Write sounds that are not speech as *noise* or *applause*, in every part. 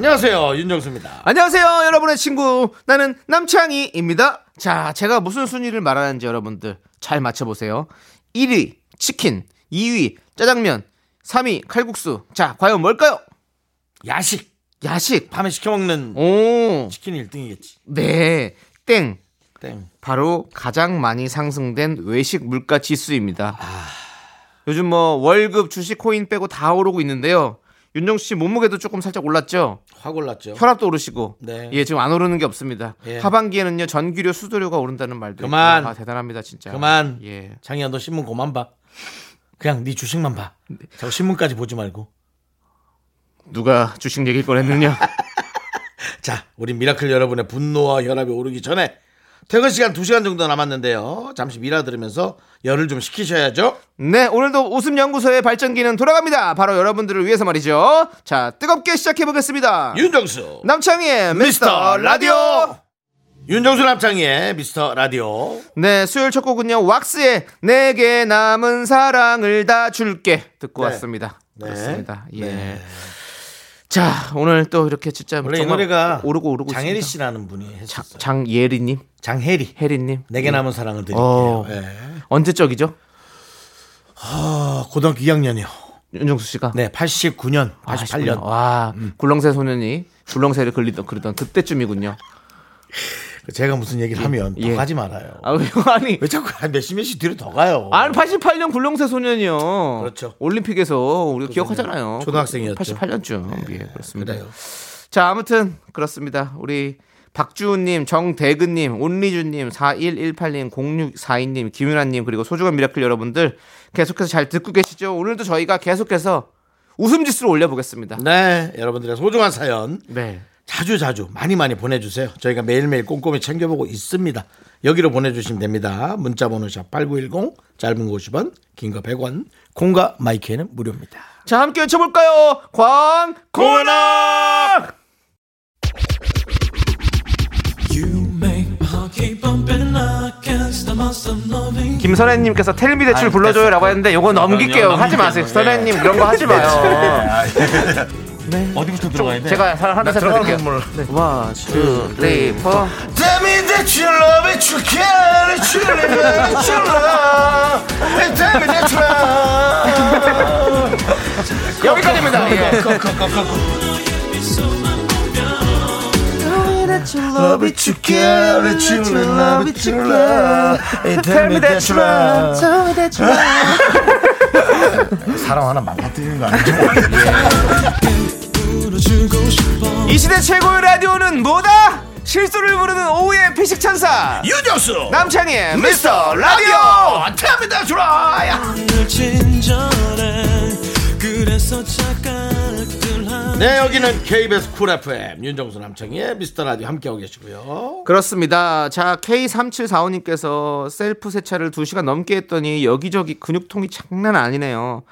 안녕하세요 윤정수입니다. 안녕하세요, 여러분의 친구. 나는 남창희입니다. 자, 제가 무슨 순위를 말하는지 여러분들 잘 맞춰보세요. 1위, 치킨. 2위, 짜장면. 3위, 칼국수. 자, 과연 뭘까요? 야식 야식. 밤에 시켜 먹는 오, 치킨이 1등이겠지. 네. 땡. 땡. 바로 가장 많이 상승된 외식 물가 지수입니다. 요즘 뭐 월급, 주식, 코인 빼고 다 오르고 있는데요. 윤정수 씨 몸무게도 조금 살짝 올랐죠? 확 올랐죠. 혈압도 오르시고. 네. 예, 지금 안 오르는 게 없습니다. 예. 하반기에는요, 전기료, 수도료가 오른다는 말도 그만. 있고. 아, 대단합니다, 진짜. 그만. 예. 장이야 너 신문 그만 봐. 그냥 네 주식만 봐. 저 신문까지 보지 말고. 누가 주식 얘기를 꺼냈느냐? *laughs* 자, 우리 미라클 여러분의 분노와 혈압이 오르기 전에 퇴근 시간 2시간 정도 남았는데요. 잠시 미라 들으면서 열을 좀 식히셔야죠. 네, 오늘도 웃음 연구소의 발전기는 돌아갑니다. 바로 여러분들을 위해서 말이죠. 자, 뜨겁게 시작해 보겠습니다. 윤정수 남창희의 미스터 라디오. 윤정수 남창희의 미스터 라디오. 네, 수요일 첫 곡은요. 왁스의 내게 남은 사랑을 다 줄게 듣고 네. 왔습니다. 네. 그렇습니다. 예. 네. 자, 오늘 또 이렇게 진짜 원래 이 노래가 오르고 오르고 장혜리 있습니다. 씨라는 분이 장, 했었어요. 장예리님, 장혜리. 혜리님. 내게 남은 사랑을 드릴게요. 어. 예. 언제적이죠? 어, 고등학교 2학년이요. 윤정수 씨가. 네, 89년, 아, 88년. 음. 와, 굴렁쇠 소년이 굴렁쇠를 걸리던 그러던 그때쯤이군요. 제가 무슨 얘기를 하면 더 예. 가지 말아요. 아? 아니. 왜 자꾸 한 몇십 년씩 뒤로 더 가요? 아니 88년 굴렁쇠 소년이요. 그렇죠. 올림픽에서 우리가 기억하잖아요. 초등학생이었죠. 88년쯤. 예, 그렇습니다. 그래요. 자, 아무튼 그렇습니다. 우리 박주우님, 정대근님, 온리주님, 4118님, 0642님, 김윤아님, 그리고 소중한 미라클 여러분들 계속해서 잘 듣고 계시죠? 오늘도 저희가 계속해서 웃음 지수를 올려보겠습니다. 네, 여러분들의 소중한 사연 네. 자주 자주 많이 많이 보내주세요. 저희가 매일매일 꼼꼼히 챙겨보고 있습니다. 여기로 보내주시면 됩니다. 문자번호 샵 #8910 짧은 거 50원, 긴 거 100원, 콩과 My K는 무료입니다. 자, 함께 외쳐볼까요? 광고나! 김선혜님께서 Tell me 대출 불러줘요라고 했는데 요거 넘길게요. 하지 마세요. 선혜님 이런 거 하지 마요. 어디부터 들어가야 돼? 제가 하나 셋 들어가는 드릴게요. 물. One, two, three, four. Tell me that you love it, you care it, you live it, you love. Tell me that you love. 여기까지입니다. 예. Love it, you care it, you love it, you love. Tell me that you love. 사람 하나 망가뜨리는 거 아니죠? 이 시대 최고의 라디오는 뭐다? 실수를 부르는 오후의 피식 천사 유정수 남창희의 미스터 라디오. You love. 네 여기는 KBS 쿨 FM 윤정수 남창희의 미스터 라디오 함께하고 계시고요. 그렇습니다. 자, K3745님께서 셀프 세차를 2시간 넘게 했더니 여기저기 근육통이 장난 아니네요.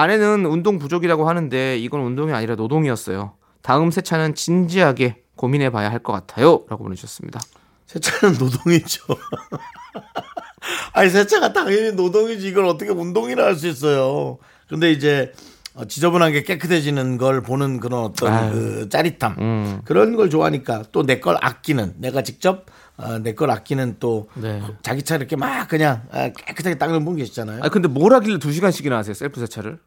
아내는 운동 부족이라고 하는데 이건 운동이 아니라 노동이었어요. 다음 세차는 진지하게 고민해 봐야 할 것 같아요. 라고 보내주셨습니다. 세차는 노동이죠. *laughs* 아니 세차가 당연히 노동이지 이걸 어떻게 운동이라 할 수 있어요. 근데 이제 어, 지저분한 게 깨끗해지는 걸 보는 그런 어떤 아유. 그 짜릿함 음. 그런 걸 좋아하니까 또 내 걸 아끼는 내가 직접 어, 내걸 아끼는 또 네. 자기 차 이렇게 막 그냥 아, 깨끗하게 닦는 분 계시잖아요. 아 근데 뭘 하길래 2시간씩이나 하세요? 셀프 세차를?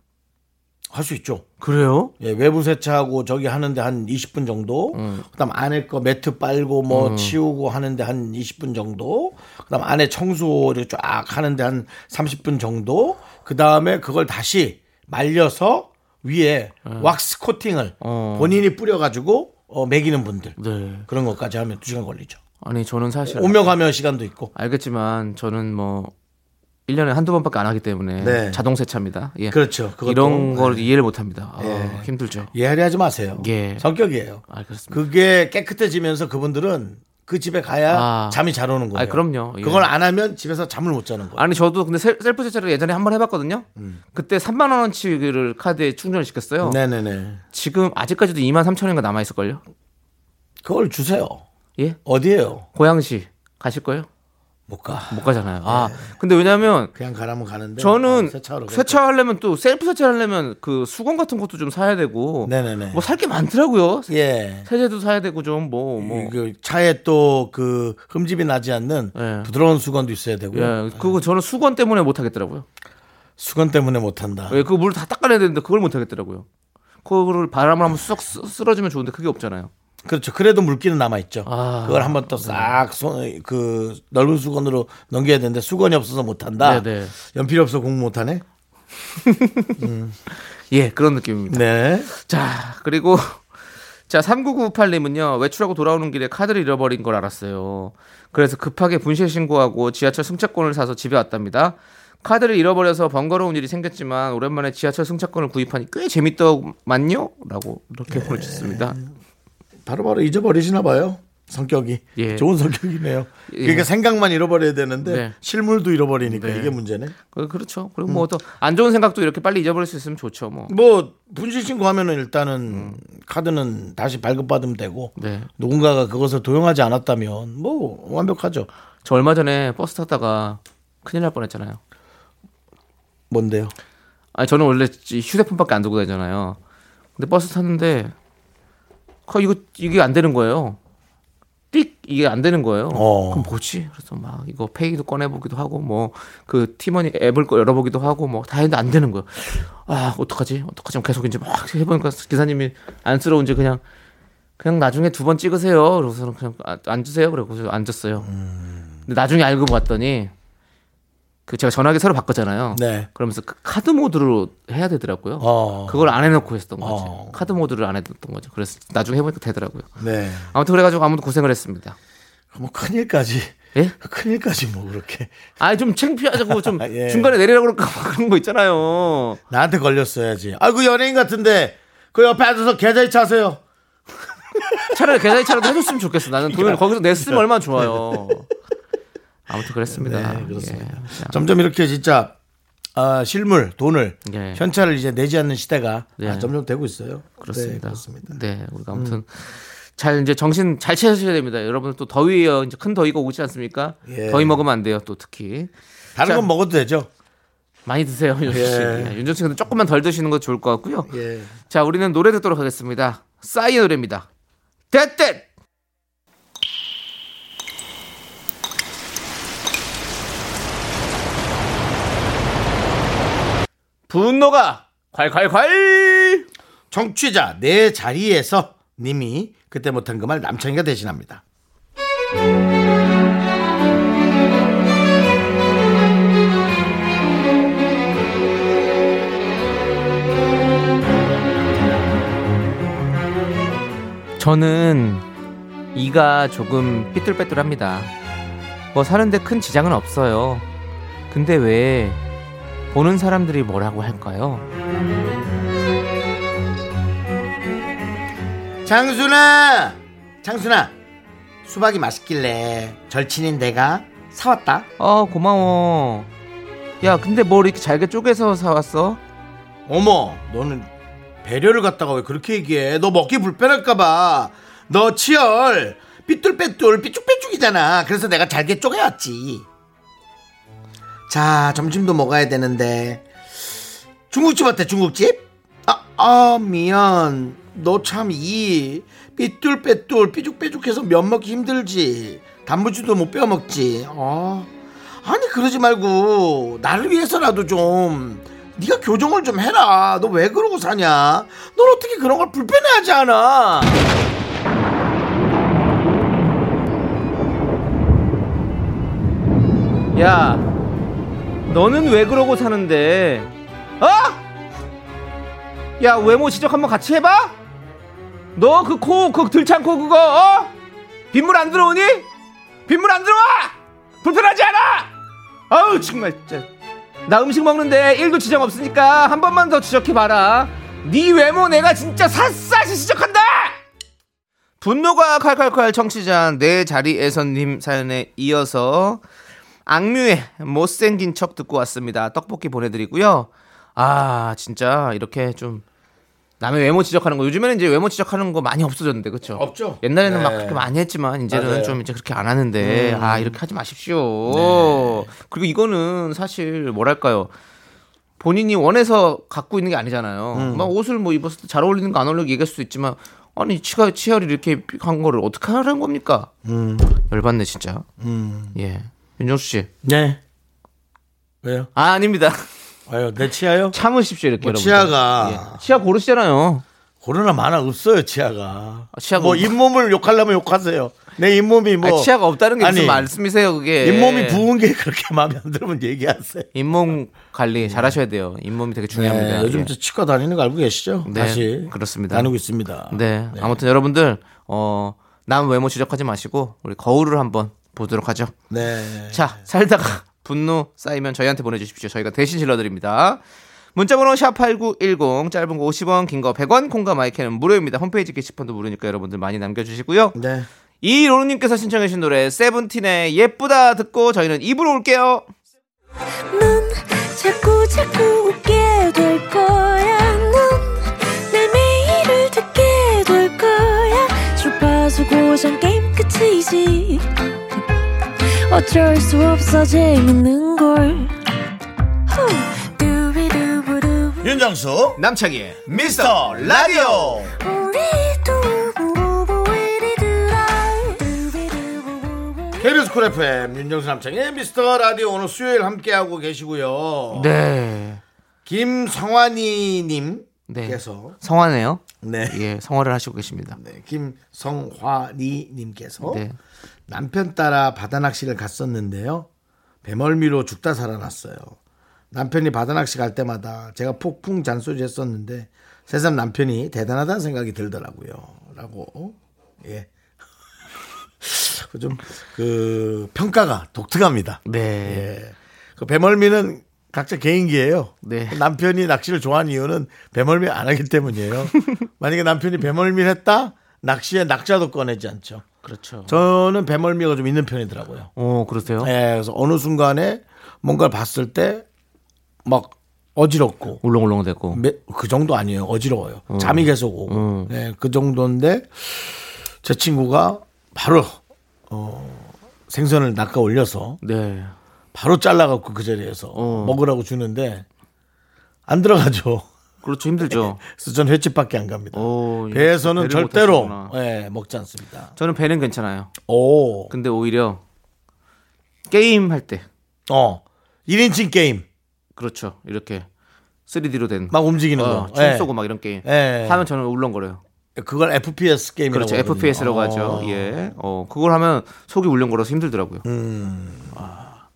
할 수 있죠. 그래요? 예, 외부 세차하고 저기 하는데 한 20분 정도. 음. 그다음 안에 거 매트 빨고 뭐 치우고 하는데 한 20분 정도. 그다음 안에 청소를 쫙 하는데 한 30분 정도. 그다음에 그걸 다시 말려서 위에 왁스 코팅을 음. 어. 본인이 뿌려 가지고 어, 매기는 분들. 네. 그런 것까지 하면 2시간 걸리죠. 아니 저는 사실 오며 가며 시간도 있고. 알겠지만 저는 뭐 1년에 한두 번밖에 안 하기 때문에 네. 자동 세차입니다. 예. 그렇죠. 그것도, 이런 걸 네. 이해를 못 합니다. 아, 예. 힘들죠. 이해하려 하지 마세요. 예. 성격이에요. 아, 그렇습니다. 그게 깨끗해지면서 그분들은 그 집에 가야 아. 잠이 잘 오는 거예요. 아, 그럼요. 예. 그걸 안 하면 집에서 잠을 못 자는 거예요. 아니 저도 근데 셀- 셀프 세차를 예전에 한 번 해봤거든요. 음. 그때 3만 원어치를 카드에 충전을 시켰어요. 네네네. 지금 아직까지도 2만 3천 원인가 남아 있을 걸요. 그걸 주세요. 예? 어디에요? 고양시 가실 거예요? 못 가. 못 가잖아요. 아 근데 왜냐하면 그냥 가라면 가는데. 저는 어, 세차하러. 세차하려면 또 셀프 세차하려면 그 수건 같은 것도 좀 사야 되고 네네네. 뭐 살 게 많더라고요. 예. 세제도 사야 되고 좀 뭐 뭐. 그 차에 또 그 흠집이 나지 않는 예. 부드러운 수건도 있어야 되고요. 예, 그거 저는 수건 때문에 못 하겠더라고요. 수건 때문에 못 한다. 예, 그거 물다 닦아내야 되는데 그걸 못 하겠더라고요. 그거를 바람을 한번 쑥 쓰- 쓸어주면 좋은데 그게 없잖아요. 그렇죠. 그래도 물기는 남아 있죠. 아. 그걸 한번 또싹그 넓은 수건으로 넘겨야 되는데 수건이 없어서 못 한다. 네네. 연필 없어 공부 못 하네. *laughs* 예, 그런 느낌입니다. 네. 자, 그리고 *laughs* 자, 3998님은요. 외출하고 돌아오는 길에 카드를 잃어버린 걸 알았어요. 그래서 급하게 분실 신고하고 지하철 승차권을 사서 집에 왔답니다. 카드를 잃어버려서 번거로운 일이 생겼지만 오랜만에 지하철 승차권을 구입하니 꽤 재밌더만요? 라고 이렇게 보내주셨습니다. 바로바로 잊어버리시나 봐요. 성격이 예. 좋은 성격이네요. 예. 그러니까 생각만 잃어버려야 되는데 네. 실물도 잃어버리니까 네. 이게 문제네. 그- 그렇죠. 그리고 뭐또 안 좋은 생각도 이렇게 빨리 잊어버릴 수 있으면 좋죠. 뭐. 뭐 분실 신고하면은 일단은 카드는 다시 발급받으면 되고 네. 누군가가 그것을 도용하지 않았다면 뭐 완벽하죠. 저 얼마 전에 버스 타다가 큰일 날 뻔했잖아요. 뭔데요? 아니 저는 원래 이 휴대폰밖에 안 들고 다니잖아요. 근데 버스 탔는데 거 이거 이게 안 되는 거예요. 띡 이게 안 되는 거예요. 어. 그럼 뭐지? 그래서 막 이거 pay도 꺼내 보기도 하고 뭐그 티머니 앱을 꺼- 열어보기도 하고 뭐 다 했는데 안 되는 거예요. 아 어떡하지? 어떡하지? 계속 이제 막 해보니까 기사님이 안쓰러운지 그냥 그냥 나중에 두 번 찍으세요. 그래서는 그냥 아- 앉으세요. 그래서 앉았어요. 근데 나중에 알고 봤더니 그 제가 전화기 새로 바꿨잖아요. 네. 그러면서 그 카드 모드로 해야 되더라고요. 어. 그걸 안 해놓고 했었던 거지. 어. 카드 모드를 안 해뒀던 거죠. 그래서 나중에 해보니까 되더라고요. 네. 아무튼 그래가지고 아무튼 고생을 했습니다. 뭐 큰일까지. 예? 큰일까지 뭐 그렇게 *laughs* 아좀 창피하고 좀 예. 중간에 내리라고 그럴까 봐 그런 거 있잖아요. 나한테 걸렸어야지. 아이고 연예인 같은데 그 옆에 앉아서 계좌이체 하세요. 차라리 계좌이체라도 해줬으면 좋겠어. 나는 돈을 *laughs* 거기서 냈으면 얼마나 좋아요. 아무튼 그랬습니다. 네, 그렇습니다. 예. 자, 점점 이렇게 진짜 아, 실물 돈을 예. 현찰을 이제 내지 않는 시대가 네. 아, 점점 되고 있어요. 그렇습니다. 네, 그렇습니다. 네, 우리가 아무튼 잘 이제 정신 잘 차셔야 됩니다. 여러분 또 더위요. 이제 큰 더위가 오지 않습니까? 예. 더위 먹으면 안 돼요. 또 특히 다른 자. 건 먹어도 되죠. 많이 드세요, 윤정 씨. 예. 예. 윤정 씨 근데 조금만 덜 드시는 것도 좋을 것 같고요. 예. 자, 우리는 노래 듣도록 하겠습니다. 싸이의 노래입니다. 떼떼! 분노가 콸콸콸! 정취자 내 자리에서 님이 그때 못한 그 말 남창이가 대신합니다. 저는 이가 조금 삐뚤빼뚤합니다. 뭐 사는데 큰 지장은 없어요. 근데 왜 보는 사람들이 뭐라고 할까요? 장순아, 장순아, 수박이 맛있길래 절친인 내가 사왔다. 어 고마워. 야 근데 뭘 이렇게 잘게 쪼개서 사왔어? 어머, 너는 배려를 갖다가 왜 그렇게 얘기해? 너 먹기 불편할까봐. 너 치열, 삐뚤빼뚤, 삐쭉빼쭉이잖아. 그래서 내가 잘게 쪼개왔지. 자, 점심도 먹어야 되는데. 중국집 어때, 중국집? 아, 아, 미안. 너 참 이 삐뚤빼뚤, 삐죽빼죽해서 면 먹기 힘들지. 단무지도 못 빼어 먹지. 아, 아니 그러지 말고 나를 위해서라도 좀 네가 교정을 좀 해라. 너 왜 그러고 사냐? 넌 어떻게 그런 걸 불편해하지 않아? 야 너는 왜 그러고 사는데? 어? 야 외모 지적 한번 같이 해봐. 너 그 코 그 들창 코 그거 어? 빗물 안 들어오니? 빗물 안 들어와? 불편하지 않아? 아우 정말 진짜 나 음식 먹는데 1도 지장 없으니까 한 번만 더 지적해봐라. 네 외모 내가 진짜 샅샅이 지적한다! 분노가 칼칼칼 청취자 내 자리에서님 사연에 이어서 악뮤의 못생긴 척 듣고 왔습니다. 떡볶이 보내드리고요. 아 진짜 이렇게 좀 남의 외모 지적하는 거 요즘에는 이제 외모 지적하는 거 많이 없어졌는데 그렇죠? 없죠. 옛날에는 막 네. 그렇게 많이 했지만 이제는 맞아요. 음. 좀 이제 그렇게 안 하는데 아 이렇게 하지 마십시오. 네. 그리고 이거는 사실 뭐랄까요? 본인이 원해서 갖고 있는 게 아니잖아요. 음. 막 옷을 뭐 입었을 때 잘 어울리는 거 안 어울리는 거 얘기할 수도 있지만 아니 치가 치열이 이렇게 한 거를 어떻게 하라는 겁니까? 음. 열받네 진짜. 예, 윤정수 씨. 네. 왜요? 아 아닙니다. 왜요? 내 치아요? 참으십시오 이렇게 뭐 여러분. 치아가 예. 치아 고르시잖아요. 고르나 마나 없어요 치아가. 아, 치아가 뭐 없- 잇몸을 욕하려면 욕하세요. 내 잇몸이 뭐 아, 치아가 없다는 게 무슨 아니, 말씀이세요 그게? 잇몸이 부은 게 그렇게 마음에 안 들면 얘기하세요. 잇몸 관리 잘 하셔야 돼요. 잇몸이 되게 중요합니다. 네, 요즘 예. 저 치과 다니는 거 알고 계시죠? 네, 다시 그렇습니다. 다니고 있습니다. 네. 아무튼 여러분들 어, 남 외모 지적하지 마시고 우리 거울을 한번 보도록 하죠. 네. 자, 살다가 분노 쌓이면 저희한테 보내주십시오. 저희가 대신 질러드립니다. 문자번호 샵8910 짧은 거 50원 긴 거 100원 콩과 마이크는 무료입니다. 홈페이지 게시판도 무료니까 여러분들 많이 남겨주시고요. 네. 이로우님께서 신청해 주신 노래 세븐틴의 예쁘다 듣고 저희는 입으로 올게요. 넌 자꾸 자꾸 웃게 될 거야. 넌내 매일을 듣게 될 거야. 주파수 고정 게임 끝이지. 어쩔 수 없어 재밌는 걸. 윤정수 남창희의 미스터 라디오. KBS Cool FM 윤정수 남창희의 미스터 라디오 오늘 수요일 함께하고 계시고요. 네. 김성환이 네. 님께서 성화네요. 네. 예, 성화를 하시고 계십니다. 네, 김성환이 님께서 네. 남편 따라 바다 낚시를 갔었는데요. 배멀미로 죽다 살아났어요. 남편이 바다 낚시 갈 때마다 제가 폭풍 잔소리 했었는데 새삼 남편이 대단하다는 생각이 들더라고요. 라고 예. *laughs* 좀그 평가가 독특합니다. 네. 예. 그 배멀미는 각자 개인기예요. 네. 남편이 낚시를 좋아하는 이유는 배멀미 안 하기 때문이에요. *laughs* 만약에 남편이 배멀미를 했다? 낚시에 낙자도 꺼내지 않죠. 그렇죠. 저는 배멀미가 좀 있는 편이더라고요. 어, 그러세요? 예, 그래서 어느 순간에 뭔가를 봤을 때 막 어지럽고 울렁울렁 되고. 매- 그 정도 아니에요. 어지러워요. 잠이 계속 오고. 음. 예, 그 정도인데 제 친구가 바로 어, 생선을 낚아 올려서 네. 바로 잘라갖고 그 자리에서 어. 먹으라고 주는데 안 들어가죠. 그렇죠. 힘들죠. *laughs* 전 횟집밖에 안 갑니다. 오, 예. 배에서는 절대로. 예, 먹지 않습니다. 저는 배는 괜찮아요. 오, 근데 오히려 게임 할 때. 어, 1인칭 게임 그렇죠. 이렇게 3D로 된. 막 움직이는 어, 거. 총 예. 쏘고 막 이런 게임. 예. 하면 저는 울렁거려요. 그걸 FPS 게임이라고 그렇죠. 하거든요. FPS라고 어. 하죠. 예. 어, 그걸 하면 속이 울렁거려서 힘들더라고요. 음. 아,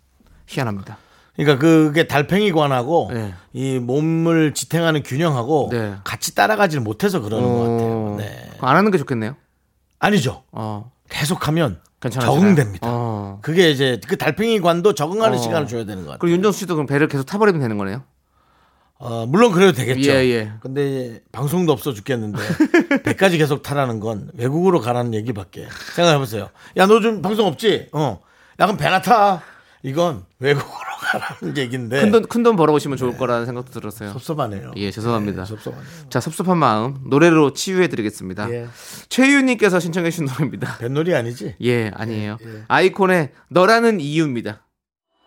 희한합니다. 그러니까 그게 달팽이관하고 네. 이 몸을 지탱하는 균형하고 네. 같이 따라가지를 못해서 그러는 것 같아요. 어, 네. 안 하는 게 좋겠네요. 아니죠. 어, 계속하면 괜찮아요. 적응됩니다. 어. 그게 이제 그 달팽이관도 적응하는 어. 시간을 줘야 되는 것 같아요. 그리고 윤정수 씨도 그럼 배를 계속 타버리면 되는 거네요. 어, 물론 그래도 되겠죠. 예, 예. 근데 방송도 없어 죽겠는데 *laughs* 배까지 계속 타라는 건 외국으로 가라는 얘기밖에 생각해 보세요. 야 너 좀 방송 없지? 어. 야 그럼 배나 타. 이건 외국으로 가라는 얘기인데 큰돈 큰돈 벌어오시면 좋을 거라는 생각도 들었어요. 섭섭하네요. 예, 죄송합니다. 네, 섭섭하네요. 자, 섭섭한 마음 노래로 치유해 드리겠습니다. 예. 최유님께서 신청해 주신 노래입니다. 뱃놀이 아니지? 예, 아니에요. iKON의 너라는 이유입니다.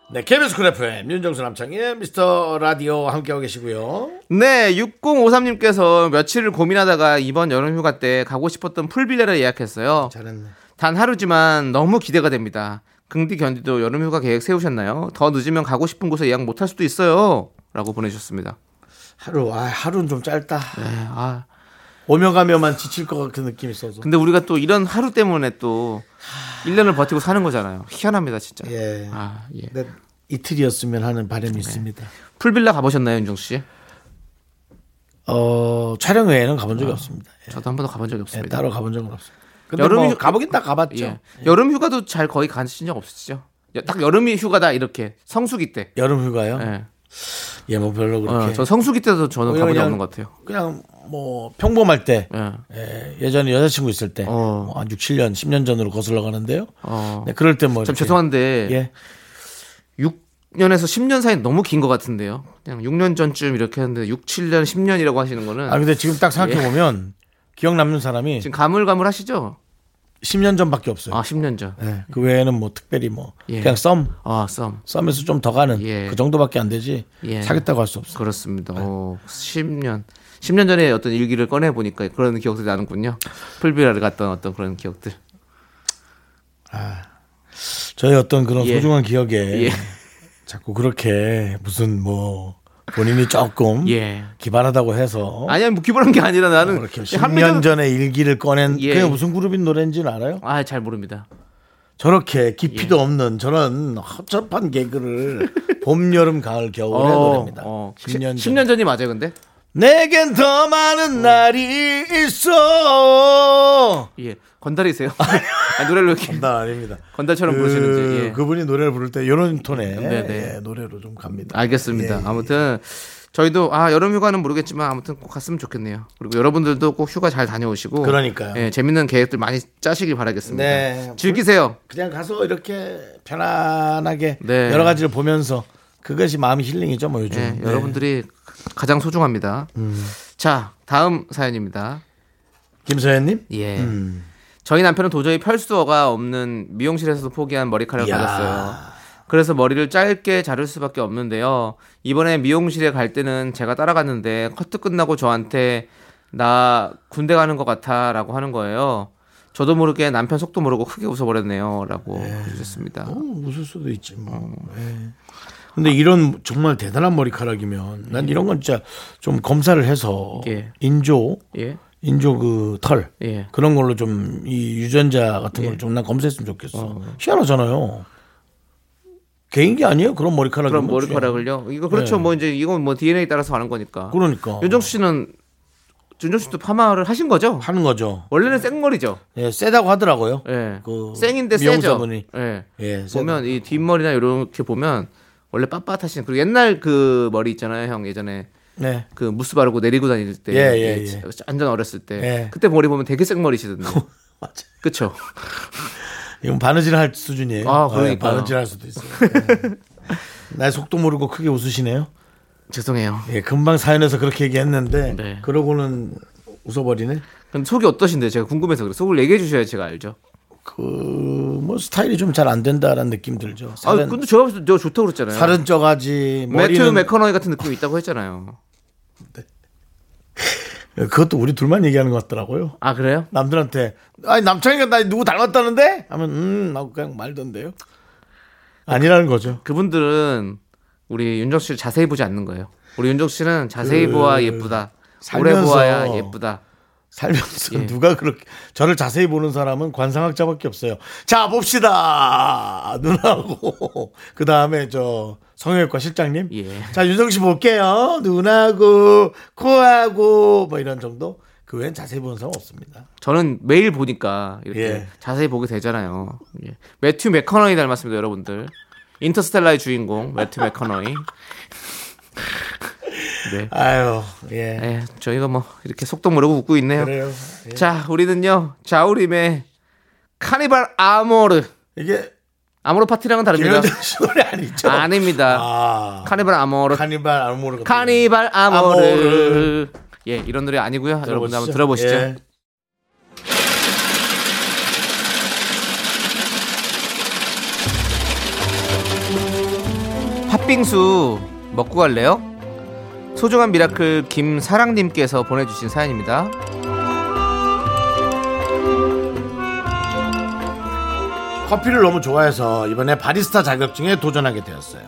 네, KBS Cool FM 윤정수 남창희의 미스터 라디오 함께하고 계시고요. 네, 6053님께서 며칠을 고민하다가 이번 여름휴가 때 가고 싶었던 풀빌라를 예약했어요. 잘했네. 단 하루지만 너무 기대가 됩니다. 긍디 견디도 여름휴가 계획 세우셨나요? 더 늦으면 가고 싶은 곳에 예약 못할 수도 있어요. 라고 보내주셨습니다. 하루, 아, 하루는 좀 짧다. 네, 아, 오며 가며만 지칠 것 같은 느낌이 있어서. 근데 우리가 또 이런 하루 때문에 또 1년을 버티고 사는 거잖아요. 희한합니다, 진짜. 예. 아, 예. 근데 이틀이었으면 하는 바람이 있습니다. 풀빌라 가보셨나요, 윤정수 씨? 어, 촬영 외에는 가본 적이 없습니다. 예. 저도 한 번도 가본 적이 예, 없습니다. 따로 가본 적은 없습니다. 근데 여름 뭐 휴- 가보긴 딱 가봤죠. 예. 여름 휴가도 잘 거의 가신 적 없으시죠? 여- 딱 여름이 휴가다 이렇게 성수기 때. 여름 휴가요? 예. 예, 뭐 별로 그렇게. 어, 저 성수기 때도 저는 가본 적 없는 것 같아요. 그냥 뭐 평범할 때 예. 예, 예전에 여자친구 있을 때, 어. 뭐한 6, 7년, 10년 전으로 거슬러 가는데요. 어. 네, 그럴 때 뭐. 참 죄송한데 예. 6년에서 10년 사이 너무 긴 것 같은데요. 그냥 6년 전쯤 이렇게 했는데 6, 7년, 10년이라고 하시는 거는 아, 근데 지금 딱 생각해 보면 기억 남는 사람이 예. 지금 가물가물 하시죠? 10년 전밖에 없어요. 아 10년 전. 예, 그 외에는 뭐 특별히 뭐 예. 그냥 썸, 아 썸. 썸에서 좀 더 가는 예. 그 정도밖에 안 되지 예. 사겠다고 할 수 없어. 그렇습니다. 어, 10년. 10년 전에 어떤 일기를 꺼내 보니까 그런 기억들이 나는군요. 풀비라를 갔던 어떤 그런 기억들. 저희 어떤 그런 예. 소중한 기억에 예. 자꾸 그렇게 무슨 뭐 본인이 조금 예. 기발하다고 해서 아니야, 뭐 기본한 게 아니라 나는 그렇게 합리적- 10년 전에 일기를 꺼낸 예. 그게 무슨 그룹인 노래인지는 알아요? 아, 잘 모릅니다. 저렇게 깊이도 예. 없는 저런 허접한 개그를 *laughs* 봄, 여름, 가을, 겨울의 노래입니다. 어. 10년 전. 10년 전 이 맞아요, 근데? 내겐 더 많은 날이 있어. 예. 건달이세요? *laughs* 아, 노래를 왜 이렇게 나 아닙니다. 건달처럼 부르시는지. 예. 그분이 노래를 부를 때 이런 톤의 네네. 예, 노래로 좀 갑니다. 알겠습니다. 예, 예. 아무튼 저희도 아 여름 휴가는 모르겠지만 아무튼 꼭 갔으면 좋겠네요. 그리고 여러분들도 꼭 휴가 잘 다녀오시고 그러니까요. 예, 재밌는 계획들 많이 짜시길 바라겠습니다. 네. 즐기세요. 그냥 가서 이렇게 편안하게 네. 여러 가지를 보면서 그것이 마음 힐링이죠, 뭐 요즘. 예, 네. 여러분들이 가장 소중합니다. 자 다음 사연입니다. 김서연님. 예. 음. 저희 남편은 도저히 펼수어가 없는 미용실에서도 포기한 머리카락을 이야. 가졌어요. 그래서 머리를 짧게 자를 수밖에 없는데요. 이번에 미용실에 갈 때는 제가 따라갔는데 커트 끝나고 저한테 나 군대 가는 것 같아 라고 하는 거예요. 저도 모르게 남편 속도 모르고 크게 웃어버렸네요 라고 해주셨습니다. 어, 웃을 수도 있지 뭐. 예. 근데 이런 정말 대단한 머리카락이면 난 이런 건 진짜 좀 검사를 해서 예. 인조 예, 인조 그 털 예. 그런 걸로 좀 이 유전자 같은 걸 좀 난 검사했으면 좋겠어. 희한하잖아요. 개인기 아니에요? 그런 머리카락. 그럼 머리카락을요? 이거 그렇죠. 네. 뭐 이제 이건 뭐 DNA 따라서 하는 거니까. 그러니까 윤정수 씨는 윤정수 씨도 파마를 하신 거죠? 하는 거죠. 원래는 생머리죠. 예, 세다고 하더라고요. 예. 그 생인데 세죠. 미용사분이. 예. 예, 보면 이 뒷머리나 이렇게 보면 원래 빳빳하신 그리고 옛날 그 머리 있잖아요, 형 예전에 네. 그 무스 바르고 내리고 다닐 때, 예, 예, 예. 완전 어렸을 때, 예. 그때 머리 보면 되게 생머리시던데, *laughs* 맞아. 그쵸? 이건 바느질 할 수준이에요. 아, 그러니까요. 예, 바느질 할 수도 있어요. 예. 나의 속도 모르고 크게 웃으시네요. 죄송해요. 예, 금방 사연에서 그렇게 얘기했는데 네. 그러고는 웃어버리네. 근데 속이 어떠신데 제가 궁금해서 그래. 속을 얘기해 주셔야 제가 알죠. 그뭐 스타일이 좀 잘 안 된다라는 느낌 들죠. 아, 살은 근데 제가 내가 좋다고 그랬잖아요. 살은 쪄가지 매튜 머리는 맥커너이 같은 느낌이 있다고 했잖아요. 그것도 우리 둘만 얘기하는 것 같더라고요. 아 그래요? 남들한테 아니 남창이가 나 누구 닮았다는데 하면 음 하고 그냥 말던데요. 아니라는 거죠. 그분들은 우리 윤정 씨를 자세히 보지 않는 거예요. 우리 윤정 씨는 자세히 보아 예쁘다. 오래 그 살면서 보아야 예쁘다. 살면서 예. 누가 그렇게 저를 자세히 보는 사람은 관상학자밖에 없어요. 자 봅시다 *laughs* 누나고 그 다음에 저 성형외과 실장님. 예. 자 윤정 씨 볼게요. 눈하고 코하고 뭐 이런 정도. 그 외엔 자세히 보는 사람 없습니다. 저는 매일 보니까 이렇게 예. 자세히 보게 되잖아요. 예. 매튜 맥커너이 닮았습니다, 여러분들. 인터스텔라의 주인공 매튜 맥커너이. *laughs* 네. 아유 예 예, 저희가 뭐 이렇게 속도 모르고 웃고 있네요. 그래요. 예. 자, 우리는요 자우림의 카니발 아모르 이게 아모르 파티랑은 다릅니다. 김현정 씨 노래 아니죠? 아닙니다. 아 카니발 아모르 카니발 아모르 카니발 아모르. 아모르. 예, 이런 노래 아니고요. 여러분들 한번 들어보시죠. 들어보시죠. 예. 팥빙수 먹고 갈래요? 소중한 miracle 김사랑님께서 보내주신 사연입니다. 커피를 너무 좋아해서 이번에 바리스타 자격증에 도전하게 되었어요.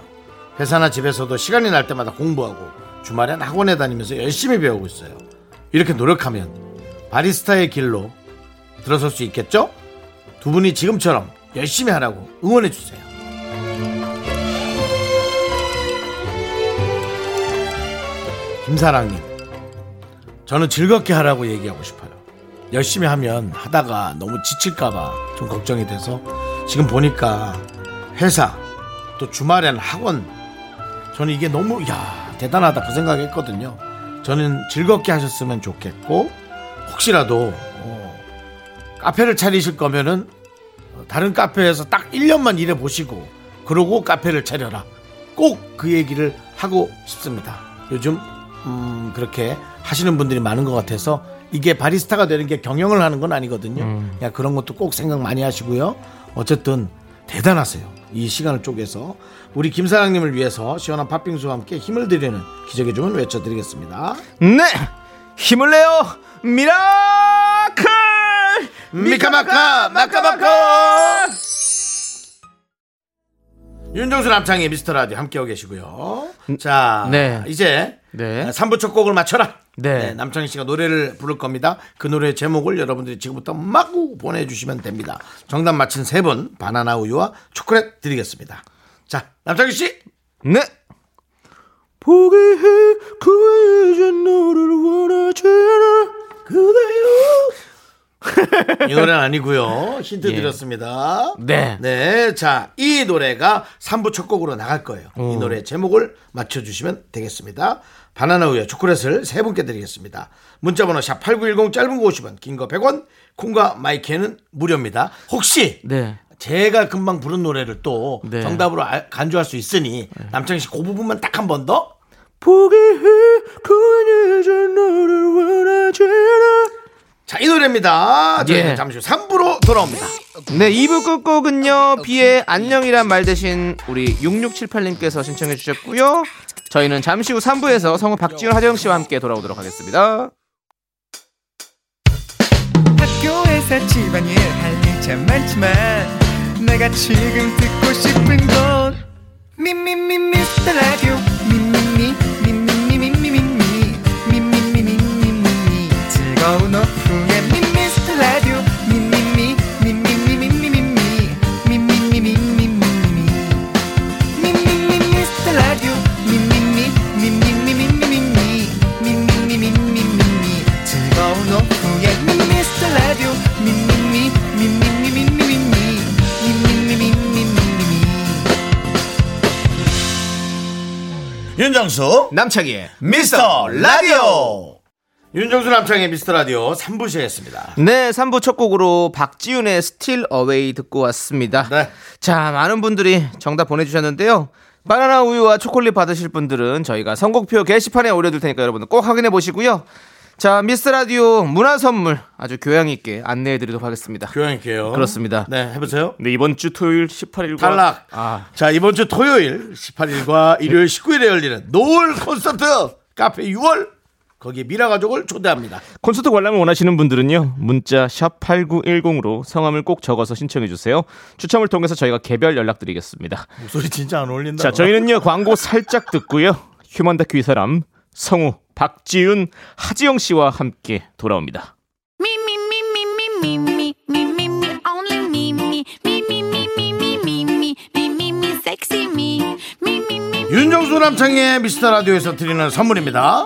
회사나 집에서도 시간이 날 때마다 공부하고 주말엔 학원에 다니면서 열심히 배우고 있어요. 이렇게 노력하면 바리스타의 길로 들어설 수 있겠죠? 두 분이 지금처럼 열심히 하라고 응원해 주세요. 김사랑님, 저는 즐겁게 하라고 얘기하고 싶어요. 열심히 하면 하다가 너무 지칠까봐 좀 걱정이 돼서 지금 보니까 회사 또 주말엔 학원 저는 이게 너무 야 대단하다 그 생각했거든요. 저는 즐겁게 하셨으면 좋겠고 혹시라도 어, 카페를 차리실 거면은 어, 다른 카페에서 딱 1년만 일해 보시고 그러고 카페를 차려라. 꼭 그 얘기를 하고 싶습니다. 요즘 음, 그렇게 하시는 분들이 많은 것 같아서 이게 바리스타가 되는 게 경영을 하는 건 아니거든요. 야 그런 것도 꼭 생각 많이 하시고요. 어쨌든 대단하세요. 이 시간을 쪼개서 우리 김사랑님을 위해서 시원한 팥빙수와 함께 힘을 드리는 기적의 주문 외쳐드리겠습니다. 네! 힘을 내요! Miracle! 미카마카 마카마카 윤정수 남창의 미스터 라디오 함께하고 계시고요. 자, 네. 이제 네. 3부 첫 곡을 맞춰라. 네. 남창희 씨가 노래를 부를 겁니다. 그 노래 제목을 여러분들이 지금부터 마구 보내주시면 됩니다. 정답 맞힌 세 분 바나나 우유와 초콜릿 드리겠습니다. 자, 남창희 씨. 네! 포기해 그 이제 너를 원하지 않아 그대요. *laughs* 이 노래는 아니고요. 힌트 예. 드렸습니다. 네. 네. 자, 이 노래가 3부 첫 곡으로 나갈 거예요. 이 노래 제목을 맞춰 주시면 되겠습니다. 바나나 우유 초콜릿을 세 분께 드리겠습니다. 문자 번호 샵8910 짧은 거 50원, 긴 거 100원, 콩과 마이크는 무료입니다. 혹시 네. 제가 금방 부른 노래를 또 네. 정답으로 알- 간주할 수 있으니 남창희 씨 그 부분만 딱 한 번 더. 포기해 그 이제 너를 원하지 않아 자, 이 노래입니다. 저희는 예. 잠시 후 3부로 돌아옵니다. 네, 2부 끝곡은요, 비의 안녕이란 말 대신 우리 6678님께서 신청해 주셨고요. 저희는 잠시 후 3부에서 성우 박지훈 하정 씨와 함께 돌아오도록 하겠습니다. 학교에서 집안일 할일참 많지만 내가 지금 듣고 싶은 건 미미미 미스터 라디오 미미미 즐거운 오후에 미스터 라디오 미미미 미미미 미미 미 미미미 미미미 미미미 미스터 라디오 미미미 미미미 미미미 미미미 미미미 즐거운 오후에 미스터 라디오 미미미 미미미 미미미 미미미 미미미 윤정수 남창희의 미스터 라디오 윤정수 남창희의 미스터 라디오 3부 시작했습니다 네, 3부 첫 곡으로 박지윤의 Steal Away 듣고 왔습니다. 네. 자, 많은 분들이 정답 보내주셨는데요. 바나나 우유와 초콜릿 받으실 분들은 저희가 선곡표 게시판에 올려둘 테니까 여러분들 꼭 확인해 보시고요. 자, 미스 라디오 문화 선물 아주 교양 있게 안내해 드리도록 하겠습니다. 교양할게요 그렇습니다. 네 해보세요 네, 이번 주 토요일 18일과 탈락 아, 자 이번 주 토요일 18일과 일요일 19일에 열리는 노을 콘서트 카페 6월 거기에 미라 가족을 초대합니다. 콘서트 관람을 원하시는 분들은요. 문자 샵 8910으로 성함을 꼭 적어서 신청해 주세요. 추첨을 통해서 저희가 개별 연락드리겠습니다. 목소리 진짜 안 어울린다. 자, 저희는요. 광고 살짝 듣고요. 휴먼 다큐 이 사람 성우 박지윤 하지영 씨와 함께 돌아옵니다. 윤정수 남창희의 미스터 라디오에서 드리는 선물입니다.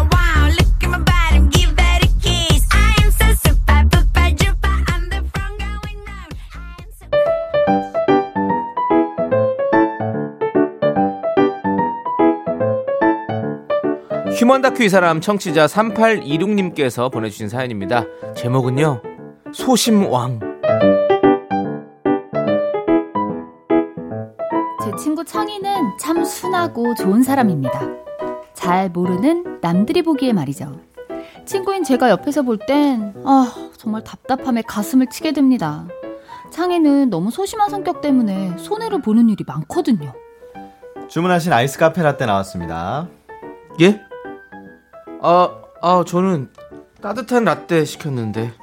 휴먼 다큐 이 사람 청취자 3826님께서 보내주신 사연입니다. 제목은요, 소심왕. 제 친구 창희는 참 순하고 좋은 사람입니다. 잘 모르는 남들이 보기에 말이죠. 친구인 제가 옆에서 볼 땐, 아, 정말 답답함에 가슴을 치게 됩니다. 창희는 너무 소심한 성격 때문에 손해를 보는 일이 많거든요. 주문하신 아이스 카페 라떼 나왔습니다. 예? 아, 아, 저는 따뜻한 라떼 시켰는데.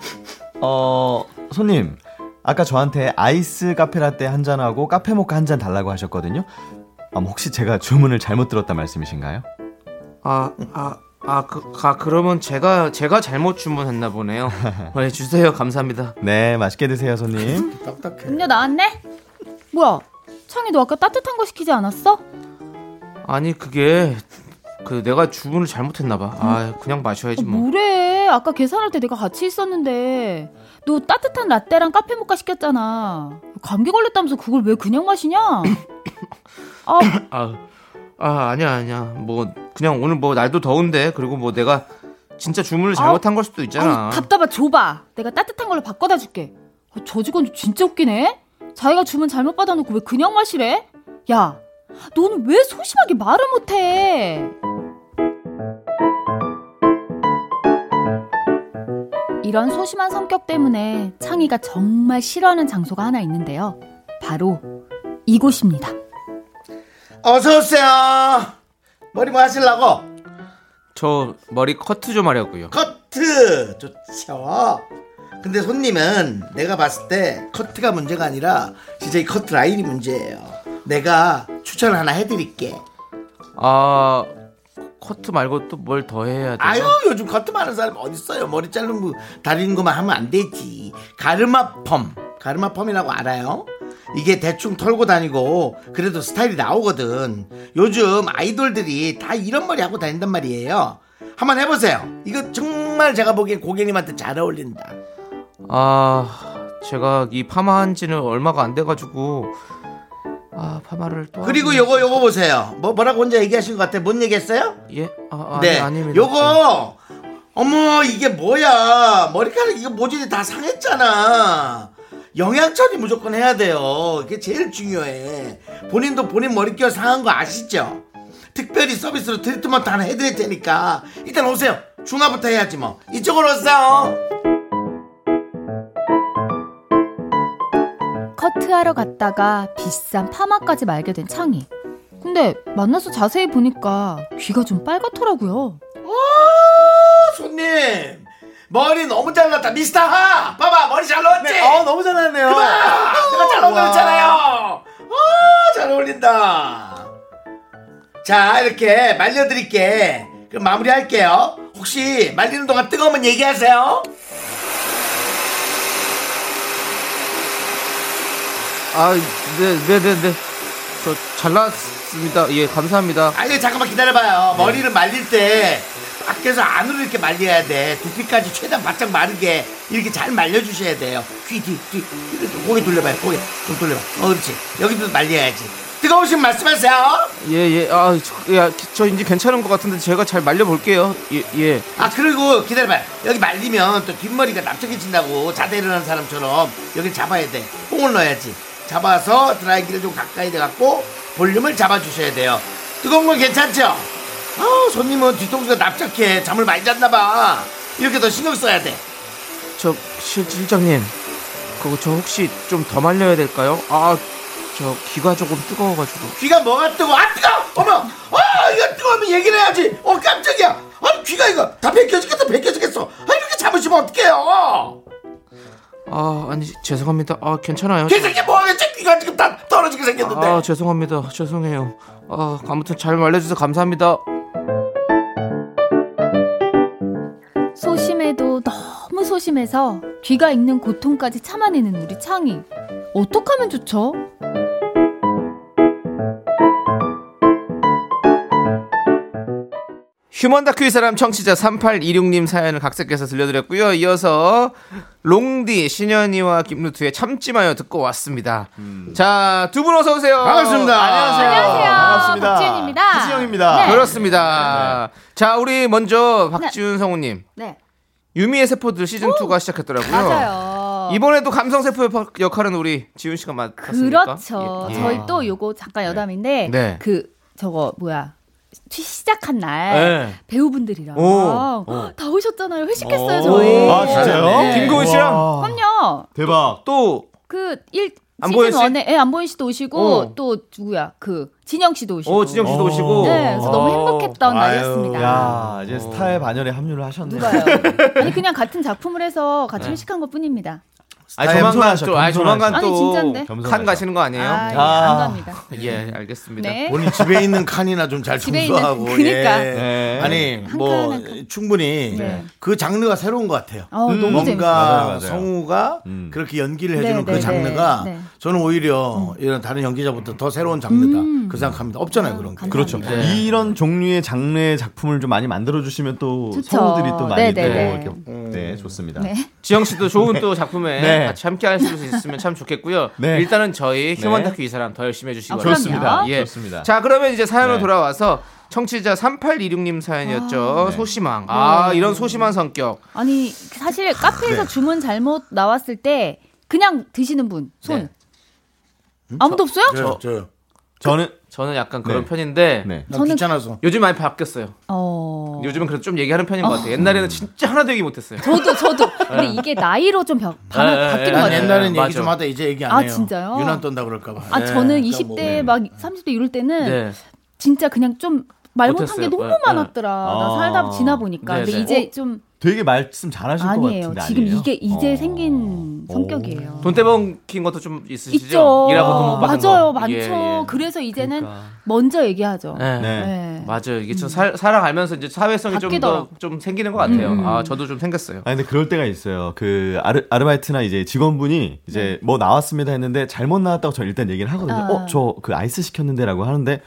어, 손님. 아까 저한테 아이스 카페 라떼 한 잔하고 카페 모카 한 잔 달라고 하셨거든요. 아, 뭐 혹시 제가 주문을 잘못 들었단 말씀이신가요? 아, 아, 아, 그, 가, 그러면 제가 제가 잘못 주문했나 보네요. *laughs* 네, 주세요. 감사합니다. 네, 맛있게 드세요, 손님. *laughs* 딱딱해. 음료 나왔네? 뭐야? 창이 너 아까 따뜻한 거 시키지 않았어? 아니 그게 그 내가 주문을 잘못했나 봐. 아, 그냥 마셔야지 어, 뭐. 뭐래? 아까 계산할 때 내가 같이 있었는데 너 따뜻한 라떼랑 카페 모카 시켰잖아. 감기 걸렸다면서 그걸 왜 그냥 마시냐? *coughs* 아, 아, 아 아니야 아니야. 뭐 그냥 오늘 뭐 날도 더운데 그리고 뭐 내가 진짜 주문을 잘못한 걸 수도 있잖아. 아니, 답답하 줘봐. 내가 따뜻한 걸로 바꿔다 줄게. 아, 저 직원 진짜 웃기네. 자기가 주문 잘못 받아놓고 왜 그냥 마시래? 야, 너는 왜 소심하게 말을 못해? 이런 소심한 성격 때문에 창희가 정말 싫어하는 장소가 하나 있는데요. 바로 이곳입니다. 어서 오세요. 머리 뭐 하시려고? 저 머리 커트 좀 하려고요. 커트 좋죠. 근데 손님은 내가 봤을 때 커트가 문제가 아니라 진짜 이 커트 라인이 문제예요. 내가 추천 하나 해드릴게. 아 커트 말고 또 뭘 더 해야 돼? 아유 요즘 커트 많은 사람 어딨어요. 머리 자르는 거 다리는 것만 하면 안 되지. 가르마 펌, 가르마 펌이라고 알아요? 이게 대충 털고 다니고 그래도 스타일이 나오거든. 요즘 아이돌들이 다 이런 머리 하고 다닌단 말이에요. 한번 해보세요. 이거 정말 제가 보기엔 고객님한테 잘 어울린다. 아 제가 이 파마한 지는 얼마가 안 돼가지고 아 파마를 또 그리고 하긴- 요거 요거 보세요. 뭐 뭐라고 혼자 얘기하신 것 같아. 뭔 얘기했어요? 예? 아, 아 네. 네, 아닙니다. 요거 어머 이게 뭐야? 머리카락 이거 모질이 다 상했잖아. 영양 처리 무조건 해야 돼요. 이게 제일 중요해. 본인도 본인 머릿결 상한 거 아시죠? 특별히 서비스로 트리트먼트 하나 해드릴 테니까 일단 오세요. 중화부터 해야지 뭐. 이쪽으로 오세요. 커트하러 갔다가 비싼 파마까지 말게 된 창희. 근데 만나서 자세히 보니까 귀가 좀 빨갛더라고요. 아, 손님 머리 너무 잘났다. 미스터 하. 봐봐 머리 잘 넣었지. 어, 너무. 아, 내가 잘 어울렸잖아요. 아, 잘 어울린다. 자, 이렇게 말려드릴게. 그럼 마무리할게요. 혹시 말리는 동안 뜨거우면 얘기하세요. 아, 네, 네, 네, 네. 저 잘났습니다. 예, 감사합니다. 아니, 잠깐만 기다려봐요. 머리를 말릴 때 밖에서 안으로 이렇게 말려야 돼. 두피까지 최대한 바짝 마르게 이렇게 잘 말려주셔야 돼요. 귀, 뒤, 뒤. 이렇게 고개 돌려봐요. 고개 좀 돌려봐. 어, 그렇지. 여기도 말려야지. 뜨거우시면 말씀하세요. 예, 예. 아, 저, 야, 저 이제 괜찮은 것 같은데 제가 잘 말려볼게요. 예, 예. 아 그리고 기다려봐요 여기 말리면 또 뒷머리가 납작해진다고 자다 일어나는 사람처럼 여기 잡아야 돼 뽕을 넣어야지 잡아서 드라이기를 좀 가까이 대갖고 볼륨을 잡아주셔야 돼요. 뜨거운 건 괜찮죠? 아 손님은 뒤통수가 납작해. 잠을 많이 잤나봐. 이렇게 더 신경 써야 돼. 저 실, 실장님, 그거 저 혹시 좀 더 말려야 될까요? 아, 저 귀가 조금 뜨거워가지고. 귀가 뭐가 뜨거 아 뜨거 어머! 아 이거 뜨거우면 얘기를 해야지. 어 깜짝이야. 아 귀가 이거 다 벗겨지겠어 벗겨지겠어. 아 이렇게 잡으시면 어떡해요 아, 아니 죄송합니다. 아, 괜찮아요. 개새끼 뭐하겠지 귀가 지금 다 떨어지게 생겼는데 아, 죄송합니다. 죄송해요. 아, 아무튼 잘 말려주셔서 감사합니다. 소심해도 너무 소심해서 귀가 익는 고통까지 참아내는 우리 창희. 어떡하면 좋죠? 휴먼 다큐 이 사람 청취자 3826님 사연을 각색해서 들려드렸고요. 이어서 롱디, 신현이와 김루트의 참지 마요 듣고 왔습니다. 자, 두 분 어서 오세요. 반갑습니다. 안녕하세요. 안녕하세요. 반갑습니다. 박지윤입니다. 하지영입니다. 네. 그렇습니다. 자, 우리 먼저 박지훈 성우님. 네. 유미의 세포들 시즌 2가 시작했더라고요. 맞아요. 이번에도 감성 세포 역할은 우리 지훈 씨가 맡았습니까? 그렇죠. 예. 저희 또 요거 잠깐 여담인데 네. 그 저거 뭐야 시작한 날 네. 배우분들이랑 오, 다 오셨잖아요. 회식했어요 오. 저희. 아, 진짜요? 네. 김고은 씨랑 와. 그럼요. 대박. 또 그 일 안보현 시즌 씨? 1에 예, 안보현 씨도 오시고 어. 또 누구야 그 진영 씨도 오시고. 오, 진영 씨도 오. 오시고. 네, 그래서 너무 행복했던 아유. 날이었습니다. 야, 이제 스타의 반열에 합류를 하셨네요. 누가요? 아니 그냥 같은 작품을 해서 같이 회식한 것 뿐입니다. 아니, 조만간 또, 아니, 조만간 또. 칸 가시는 거 아니에요? 아, 예, 아. 안 갑니다. 예, 알겠습니다. 네. 본인 집에 있는 칸이나 좀 잘 청소하고 *laughs* 그니까. 예. 네. 네. 아니 뭐 한 칸, 한 충분히 네. 그 장르가 새로운 것 같아요. 어, 너무 뭔가 재밌어요. 맞아요, 맞아요. 성우가 음. 그렇게 연기를 해주는 네, 그 네, 장르가 네, 네. 저는 오히려 이런 다른 연기자부터 더 새로운 장르다 그 생각합니다. 없잖아요 그런 게. 감사합니다. 그렇죠. 네. 이런 종류의 장르의 작품을 좀 많이 만들어 주시면 또 좋죠. 성우들이 또 많이 또 네네네. 이렇게 네 좋습니다. 네. 지영 씨도 좋은 또 작품에 *laughs* 네. 같이 함께 할 수 있으면 참 좋겠고요. 네. 일단은 저희 휴먼 네. 다큐 이 사람 더 열심히 해주시기 아, 바랍니다. 좋습니다. 예. 좋습니다. 자, 그러면 이제 사연으로 네. 돌아와서 청취자 3826님 사연이었죠. 네. 소심한. 아, 이런 소심한 성격. 아니 사실 카페에서 주문 잘못 나왔을 때 그냥 드시는 분 손. 네. 아무도 없어요? 저요, 저 요. 저는 저는 약간 그런 네. 편인데 네. 난 저는- 귀찮아서. 요즘 많이 바뀌었어요. 어. 요즘은 그래도 좀 얘기하는 편인 것 같아요. 옛날에는 진짜 하나도 얘기 못했어요. 저도 저도. *laughs* 근데 이게 나이로 좀 바, 바, 네, 네, 바뀌는 네, 것난 같아요. 옛날엔 얘기 맞아. 좀 하다 이제 얘기 안 아, 해요. 진짜요? 유난 떤다 그럴까 봐. 아 네. 저는 그러니까 20대 막 30대 이럴 때는 네. 진짜 그냥 좀 말 못한 게. 너무 네, 네. 많았더라. 나 아. 살다 지나 보니까. 네, 근데 네. 이제 좀 되게 말씀 잘하실 것 아니에요. 같은데 지금 아니에요? 이게 이제 어. 생긴 성격이에요. 돈 떼먹힌 것도 좀 있으시죠? 있죠. 일하고 맞아요, 거. 많죠. 예, 예. 그래서 이제는 그러니까. 먼저 얘기하죠. 네. 네. 네. 맞아요. 이게 좀 살, 살아가면서 이제 사회성이 좀더 바뀌더라고. 좀 생기는 것 같아요. 음. 아, 저도 좀 생겼어요. 아니 근데 그럴 때가 있어요. 그 아르, 아르바이트나 이제 직원분이 이제 뭐 나왔습니다 했는데 잘못 나왔다고 저 일단 얘기를 하거든요. 아. 어, 저 그 아이스 시켰는데라고 하는데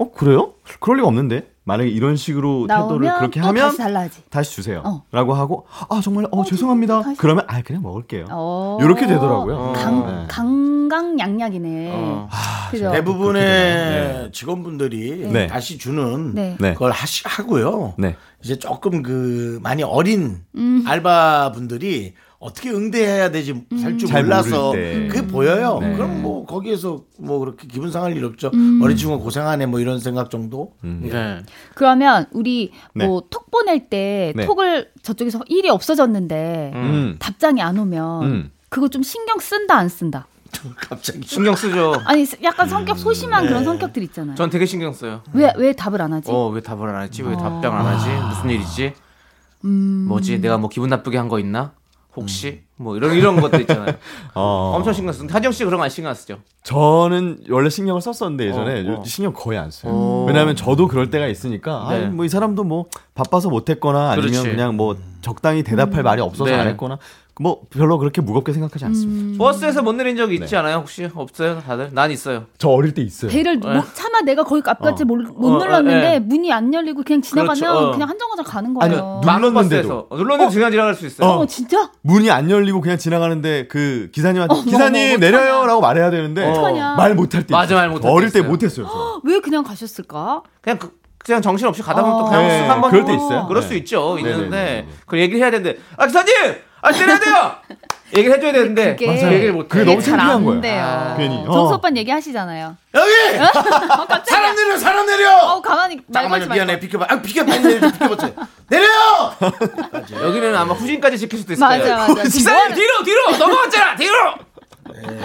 어, 그래요? 그럴 리가 없는데. 만약에 이런 식으로 태도를 그렇게 또 하면 다시 달라지. 다시 주세요. 어. 라고 하고 아, 정말 어, 죄송합니다. 다시- 그러면 아, 그냥 먹을게요. 어. 이렇게 되더라고요. 강, 네. 강강약약이네. 어. 그죠? 대부분의 직원분들이 네. 다시 주는 네. 네. 그걸 하시, 하고요. 네. 이제 조금 그 많이 어린 음. 알바분들이 어떻게 응대해야 되지 살줄잘 몰라서. 그게 보여요. 네. 그럼 뭐 거기에서 뭐 그렇게 기분 상할 일 없죠. 음. 어린 친구가 고생하네 뭐 이런 생각 정도. 예. 네. 그러면 우리 네. 뭐톡 보낼 때 네. 톡을 저쪽에서 일이 없어졌는데 음. 답장이 안 오면 음. 그거 좀 신경 쓴다 안 쓴다. *laughs* 갑자기 신경 쓰죠. 아니 약간 성격 소심한 네. 그런 성격들 있잖아요. 전 되게 신경 써요. 왜왜 답을 안 하지? 어, 왜 답을 안 하지? 어. 왜 답장을 안 하지? 무슨 일이지? 음. 뭐지? 내가 뭐 기분 나쁘게 한 거 있나? 혹시? 뭐 이런 이런 것들 있잖아요. *laughs* 어. 엄청 신경 쓰는데 하정 씨 그런 거 안 신경 안 쓰죠? 저는 원래 신경을 썼었는데 예전에 어, 어. 신경 거의 안 써요. 어. 왜냐하면 저도 그럴 때가 있으니까 네. 뭐이 사람도 뭐 바빠서 못했거나 아니면 그렇지. 그냥 뭐 적당히 대답할 말이 없어서 네. 안 했거나 뭐 별로 그렇게 무겁게 생각하지 않습니다. 버스에서 못 내린 적 네. 있지 않아요? 혹시 없어요? 다들? 난 있어요. 저 어릴 때 있어요. 배를 뭐, 차마 내가 거기 앞까지 어. 못, 못 어, 눌렀는데 예. 문이 안 열리고 그냥 지나가면 그렇죠, 어. 그냥 한정거장 가는 아니, 거예요. 누- 많은 눌렀는데도. 어, 눌렀는데 중간 지나갈 수 있어요. 어, 진짜? 문이 안 열리고 그냥 지나가는데 그 기사님한테 기사님 내려요라고 말해야 되는데. 말 못할 때 맞아. 말 못할 때 어릴 때. 못했어요. 저. 왜 그냥 가셨을까? 그냥 그, 그냥 정신 없이 가다 보면 또 어. 그냥 네, 쓱 한번 그럴 때 있어요. 그럴 네. 수 있죠. 네네네. 있는데 그 얘기를 해야 되는데 아 기사님, 아 때려야 돼요. *laughs* 얘기를 해줘야 되는데 그게- 맞아요. 얘기를 못 그게 해. 너무 잘 창피한 안 거예요. 돼요. 아, 괜히. 어. 정수 오빠 얘기 하시잖아요. 여기 어, *laughs* 깜짝이야. 사람 내려 사람 내려. 어, 가만히 말 걸지 말고. 미안해 비켜봐. 아 비켜 빨리 내려 비켜보세요. *laughs* 내려. 여기는 아마 후진까지 지킬 수도 있을 맞아, 거예요. 맞아. 뭐하는- 뒤로 뒤로 넘어갔잖아 뒤로. 내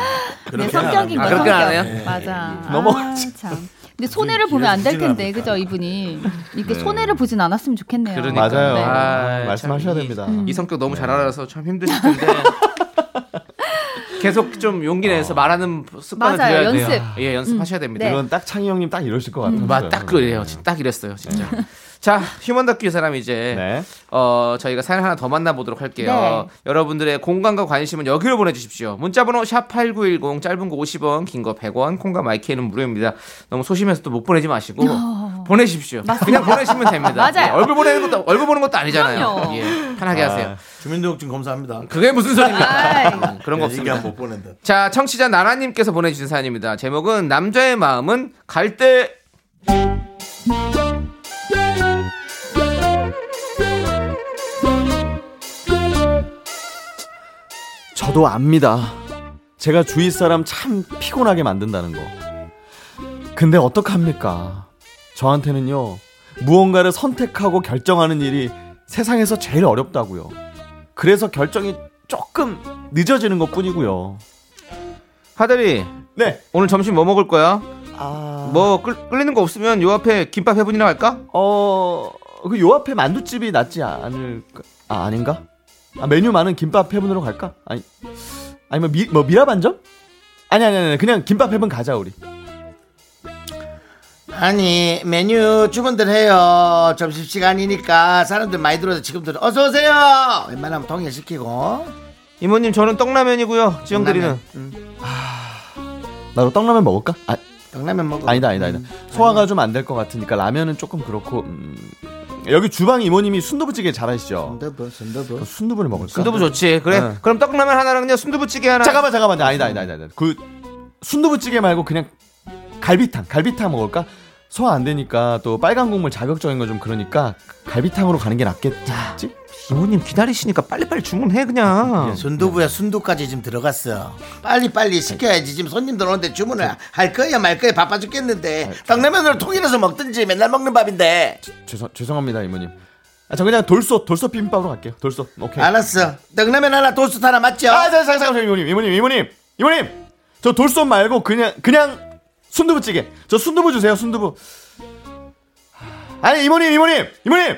그렇게 성격인. 그렇게 안 성격. 해요? 맞아. 넘어갔지. 아, 참. 근데 손해를 보면 안 될 텐데, 그죠, 이분이. 이렇게 네. 손해를 보진 않았으면 좋겠네요. 그러니까. 맞아요. 네. 아, 말씀하셔야 참 이- 됩니다. 이 성격 너무 잘 알아서 참 힘드실 텐데. *laughs* 계속 좀 용기 내서 말하는 습관을 맞아요, 들여야 연습. 돼요. 예, 연습하셔야 됩니다. 네. 그건 딱 창희 형님 딱 이러실 것 같아요. 맞, 딱 그래요. 진- 딱 이랬어요, 진짜. *laughs* 자, 휴먼 다큐 이 사람 이제 네. 어 저희가 사연 하나 더 만나보도록 할게요. 네. 여러분들의 공감과 관심은 여기로 보내주십시오. 문자번호 샵 #8910 짧은 거 50원, 긴 거 100원, 콩과 마이크는 무료입니다. 너무 소심해서 또 못 보내지 마시고 보내십시오. 그냥 보내시면 됩니다. *laughs* 맞아요. 예, 얼굴 보내는 것도 얼굴 보는 것도 아니잖아요. 예, 편하게 하세요. 주민등록증 검사합니다. 그게 무슨 소리입니까? 음, 그런 거 얘기 없습니다. 한못 보낸다. 자, 청취자 나나님께서 보내주신 사연입니다. 제목은 남자의 마음은 갈 때. 저도 압니다. 제가 주위 사람 참 피곤하게 만든다는 거. 근데 어떡합니까? 저한테는요, 무언가를 선택하고 결정하는 일이 세상에서 제일 어렵다고요. 그래서 결정이 조금 늦어지는 것 뿐이고요. 하들이 네. 오늘 점심 뭐 먹을 거야? 아, 뭐 끌, 끌리는 거 없으면 요 앞에 김밥 해분이나 할까? 어, 그 요 앞에 만두집이 낫지 않을까? 아, 아닌가? 아, 메뉴 많은 김밥 해분으로 갈까? 아니, 아니면 미, 뭐 미라 반점? 아니, 아니, 아니, 그냥 김밥 해분 가자, 우리. 아니 메뉴 주문들 해요 점심시간이니까 사람들 많이 들어서 지금들 어서 오세요 웬만하면 통일시키고 이모님 저는 떡라면이고요. 지영들이는 나도 떡라면 먹을까? 아, 떡라면 먹어 아니다, 아니다, 아니다. 소화가 좀 안 될 것 같으니까 라면은 조금 그렇고. 음, 여기 주방 이모님이 순두부찌개 잘하시죠? 순두부 순두부 그 순두부를 먹을까? 순두부 좋지. 그래. 네. 그럼 떡라면 하나랑요 순두부찌개 하나. 잠깐만, 잠깐만. 아니다, 아니다, 아니다. 그 순두부찌개 말고 그냥 갈비탕, 갈비탕 먹을까? 소화 안 되니까 또 빨간 국물 자극적인 거 좀 그러니까 갈비탕으로 가는 게 낫겠지? 이모님 기다리시니까 빨리빨리 주문해 그냥. 순두부에 순두까지 지금 들어갔어 빨리빨리 시켜야지 지금 손님들 오는데 주문을 할 거야 말 거야 바빠 죽겠는데 떡라면으로 통일해서 먹든지 맨날 먹는 밥인데 죄송 죄송합니다 이모님. 아, 저 그냥 돌솥 돌솥 비빔밥으로 갈게요. 돌솥 오케이. 알았어 떡라면 하나 도수 하나 맞죠? 아, 잠깐, 잠깐, 잠깐, 이모님, 이모님, 이모님, 이모님. 저 돌솥 말고 그냥 그냥 순두부찌개. 저 순두부 주세요, 순두부. 아니 이모님, 이모님, 이모님.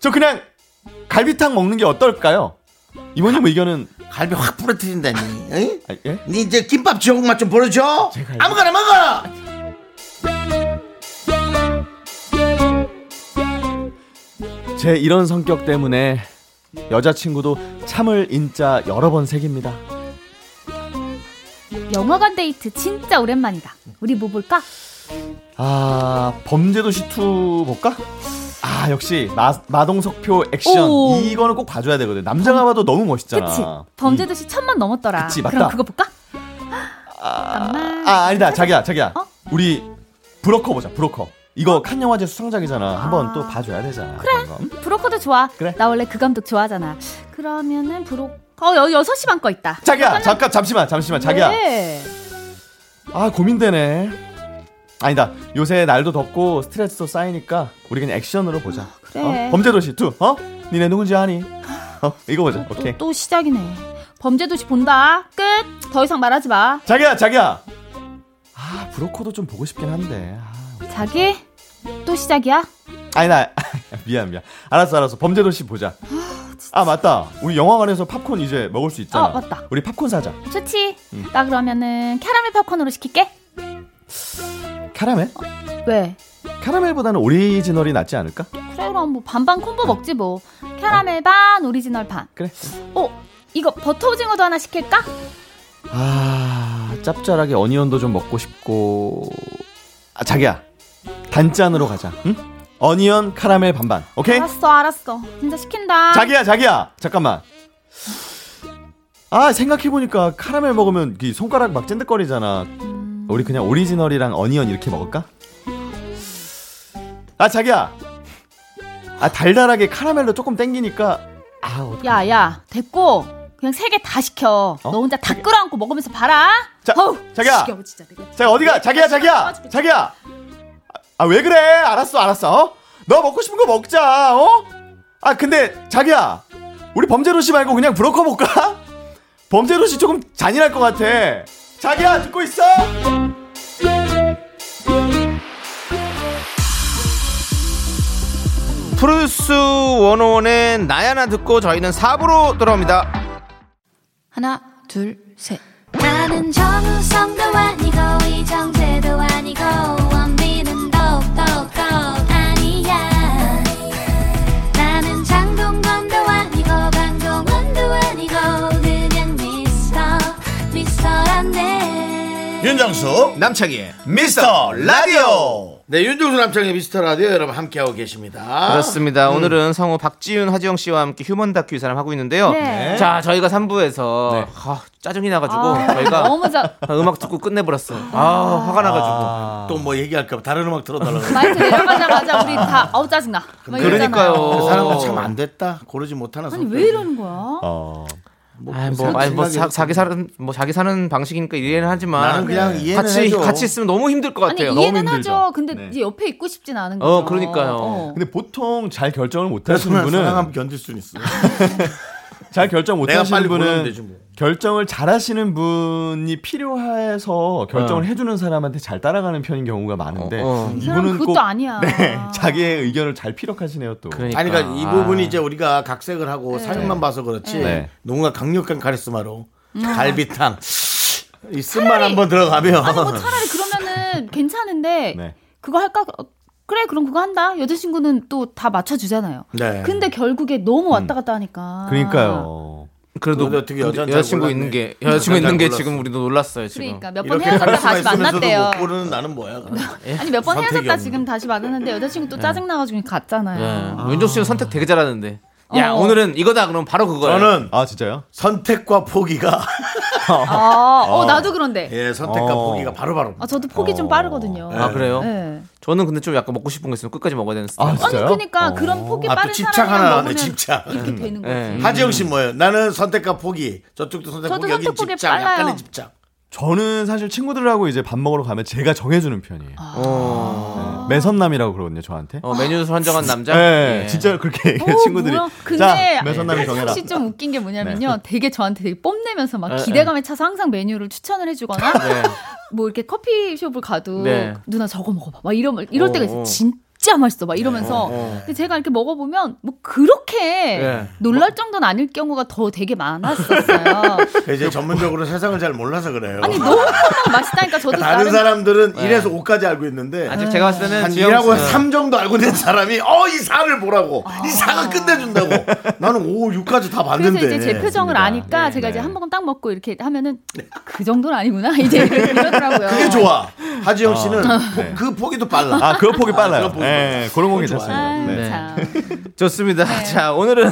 저 그냥 갈비탕 먹는 게 어떨까요? 이모님 의견은 갈비 확 부러뜨린다니 응? 아, 예? 니 이제 김밥 지옥 맛좀 보여줘 제가 아무거나 먹어 제 이런 성격 때문에 여자친구도 참을 인자 여러 번 새깁니다. 영화관 데이트 진짜 오랜만이다. 우리 뭐 볼까? 아 범죄도시 2 볼까? 아 역시 마, 마동석표 액션 오. 이거는 꼭 봐줘야 되거든. 남자가 봐도 너무 멋있잖아. 그치? 범죄도시 천만 넘었더라. 그치, 맞다. 그럼 그거 볼까? 아. 아 아니다 자기야 자기야 어? 우리 브로커 보자 브로커 이거 칸 영화제 수상작이잖아 한번 아. 또 봐줘야 되잖아 그래. 거. 브로커도 좋아. 그래. 나 원래 그 감독 좋아하잖아. 그러면은 브로 어, 여기 6시 반 거 있다. 자기야 잠깐 잠시만 잠시만 자기야 왜? 아 고민되네 아니다 요새 날도 덥고 스트레스도 쌓이니까 우리 그냥 액션으로 보자 그래. 어? 범죄도시 2 어? 니네 누군지 아니? 어 이거 보자 오케이 또, 또 시작이네. 범죄도시 본다. 끝. 더 이상 말하지 마. 자기야 자기야 아 브로커도 좀 보고 싶긴 한데 아, 자기 또 시작이야? 아니 나 *laughs* 미안 미안 알았어 알았어 범죄도시 보자 아 맞다 우리 영화관에서 팝콘 이제 먹을 수 있잖아 어, 맞다. 우리 팝콘 사자 좋지. 음. 나 그러면은 캐러멜 팝콘으로 시킬게. 카라멜? 왜? 카라멜보다는 오리지널이 낫지 않을까? 그래 그럼 뭐 반반 콤보 먹지 뭐. 캐러멜 반, 오리지널 반. 그래 어, 이거 버터 오징어도 하나 시킬까? 아 짭짤하게 어니언도 좀 먹고 싶고 아 자기야 단짠으로 가자 응? 어니언 카라멜 반반 오케이? 알았어, 알았어. 진짜 시킨다. 자기야 자기야 잠깐만 아 생각해보니까 카라멜 먹으면 이 손가락 막 찐득거리잖아 음, 우리 그냥 오리지널이랑 어니언 이렇게 먹을까? 아 자기야 아 달달하게 카라멜로 조금 땡기니까 아 어떡해. 야, 야, 됐고. 그냥 세 개 다 시켜. 어? 너 혼자 다 끌어안고 먹으면서 봐라. 자, 어우, 자기야. 지겨워, 진짜. 자 어디가 자기야 자기야 자기야 아 왜 그래 알았어 알았어 어? 너 먹고 싶은 거 먹자 어? 아 근데 자기야 우리 범죄도시 말고 그냥 브로커 볼까? *laughs* 범죄도시 조금 잔인할 것 같아 자기야 듣고 있어? 프로듀스 101의 나야나 듣고 저희는 4부로 돌아옵니다. 하나, 둘, 셋. 나는 정우성도 아니고 이정재도 아니고 윤정수 남창희의 미스터 라디오 네 윤정수 남창의 미스터 라디오 여러분 함께하고 계십니다 그렇습니다. 오늘은 성우 박지윤, 하지영 씨와 함께 휴먼 다큐 이 사람 하고 있는데요. 네. 자, 저희가 3부에서 짜증이 나가지고 아, 저희가 너무 자, 음악 듣고 끝내버렸어요. 아, 화가 나가지고. 또 뭐 얘기할까 봐 다른 음악 들어달라고 마이크 내려가자마자 우리 다 아우 짜증나. 막 이러잖아요. 그러니까요. 그 사람은 참 안 됐다 고르지 못하는 아니. 왜 이러는 거야? 어 아이, 뭐, 아이, 뭐 자, 자기 사는 뭐 자기 사는 방식이니까 이해는 하지만 나는 그냥 이해는 같이 해줘. 같이 있으면 너무 힘들 것 아니 같아요. 이해는 힘들죠. 하죠. 근데 네. 이제 옆에 있고 싶진 않은 거죠. 어, 그러니까요. 어. 근데 보통 잘 결정을 못 하시는 난 사랑하면 분은 견딜 수는 있어 *laughs* 잘 결정 못 하시는 분은 되지 뭐 결정을 잘 하시는 분이 필요해서 결정을 어. 해주는 사람한테 잘 따라가는 편인 경우가 많은데 어, 어. 이 사람은 그것도 아니야. 네, 자기의 의견을 잘 피력하시네요 또. 그러니까. 아니 그러니까 이 아. 부분이 이제 우리가 각색을 하고 사진만 봐서 그렇지 네. 누군가 강력한 카리스마로 갈비탕 이 쓴말 한번 들어가면 아니 뭐 차라리 그러면은 *laughs* 괜찮은데 네. 그거 할까? 어, 그래 그럼 그거 한다. 여자친구는 또 다 맞춰주잖아요. 네. 근데 결국에 너무 왔다 갔다 하니까. 그러니까요. 그래도 어떻게 여자는 잘 여자친구. 있는 게 여자친구 있는 게. 지금 우리도 놀랐어요 지금. 그러니까 몇 번 헤어졌다 다시 만났대요. 못 고르는 나는 뭐야? *laughs* 아니 몇 번 헤어졌다. 지금 다시 만났는데 여자친구 또 짜증 나가지고 갔잖아요. 네. 윤종 씨는 선택 되게 잘하는데. 야 어. 오늘은 이거다 그럼 바로 그거야. 저는 아 진짜요? 선택과 포기가 아, *laughs* 어 나도 그런데. 예 선택과 어. 포기가 바로바로. 아 저도 폭이 좀 빠르거든요. 아 그래요? 네. 저는 근데 좀 약간 먹고 싶은 거 있으면 끝까지 먹어야 되는 스타일. 아 아니 진짜요? 그러니까 어. 그런 폭이 아, 또 빠른 집착 사람이랑 하나 하네, 먹으면 집착. 이렇게 되는 거지. 네. 하지영 씨 뭐예요? 나는 선택과 포기. 저쪽도 선택 저도 포기. 선택 포기 집착. 빨라요. 약간의 집착. 저는 사실 친구들하고 이제 밥 먹으러 가면 제가 정해주는 편이에요. 어. 네, 매선남이라고 그러거든요, 저한테. 어, 메뉴 선정한 남자. 네, 예. 진짜 그렇게 오, 친구들이. 뭐야? 근데 자, 매선남이 정해라. 혹시 좀 웃긴 게 뭐냐면요. 되게 저한테 되게 뽐내면서 막 네, 기대감에 차서 항상 메뉴를 추천을 해주거나 네. 뭐 이렇게 커피숍을 가도 네. 누나 저거 먹어봐. 막 이러, 이럴 때가 어, 있어요. 어. 진짜 맛있어. 막 이러면서. 어. 근데 제가 이렇게 먹어보면 뭐 그렇게 네. 놀랄 정도는 아닐 경우가 더 되게 많았었어요. *laughs* 이제 전문적으로 세상을 잘 몰라서 그래요. 아니 너무 맛있다니까 저도 다른 나름 사람들은 1에서 5까지 알고 있는데 아직 제가 봤을 때는 한 지영 2하고 씨- 3 정도 알고 있는 사람이 어이 4를 보라고 이 아. 4가 끝내준다고 나는 5, 6까지 다 그래서 봤는데 이제 제 표정을 아니까 제가 이제 한 모금 딱 먹고 이렇게 하면은 그 정도는 아니구나 이제 이러더라고요. 그게 좋아 하지영 씨는 어. 포- 네. 그 포기도 빨라 아, 그거 포기 빨라요. 포기 네, 그런 거 괜찮습니다. 아유, 네. 참. *laughs* 좋습니다. 자, 오늘은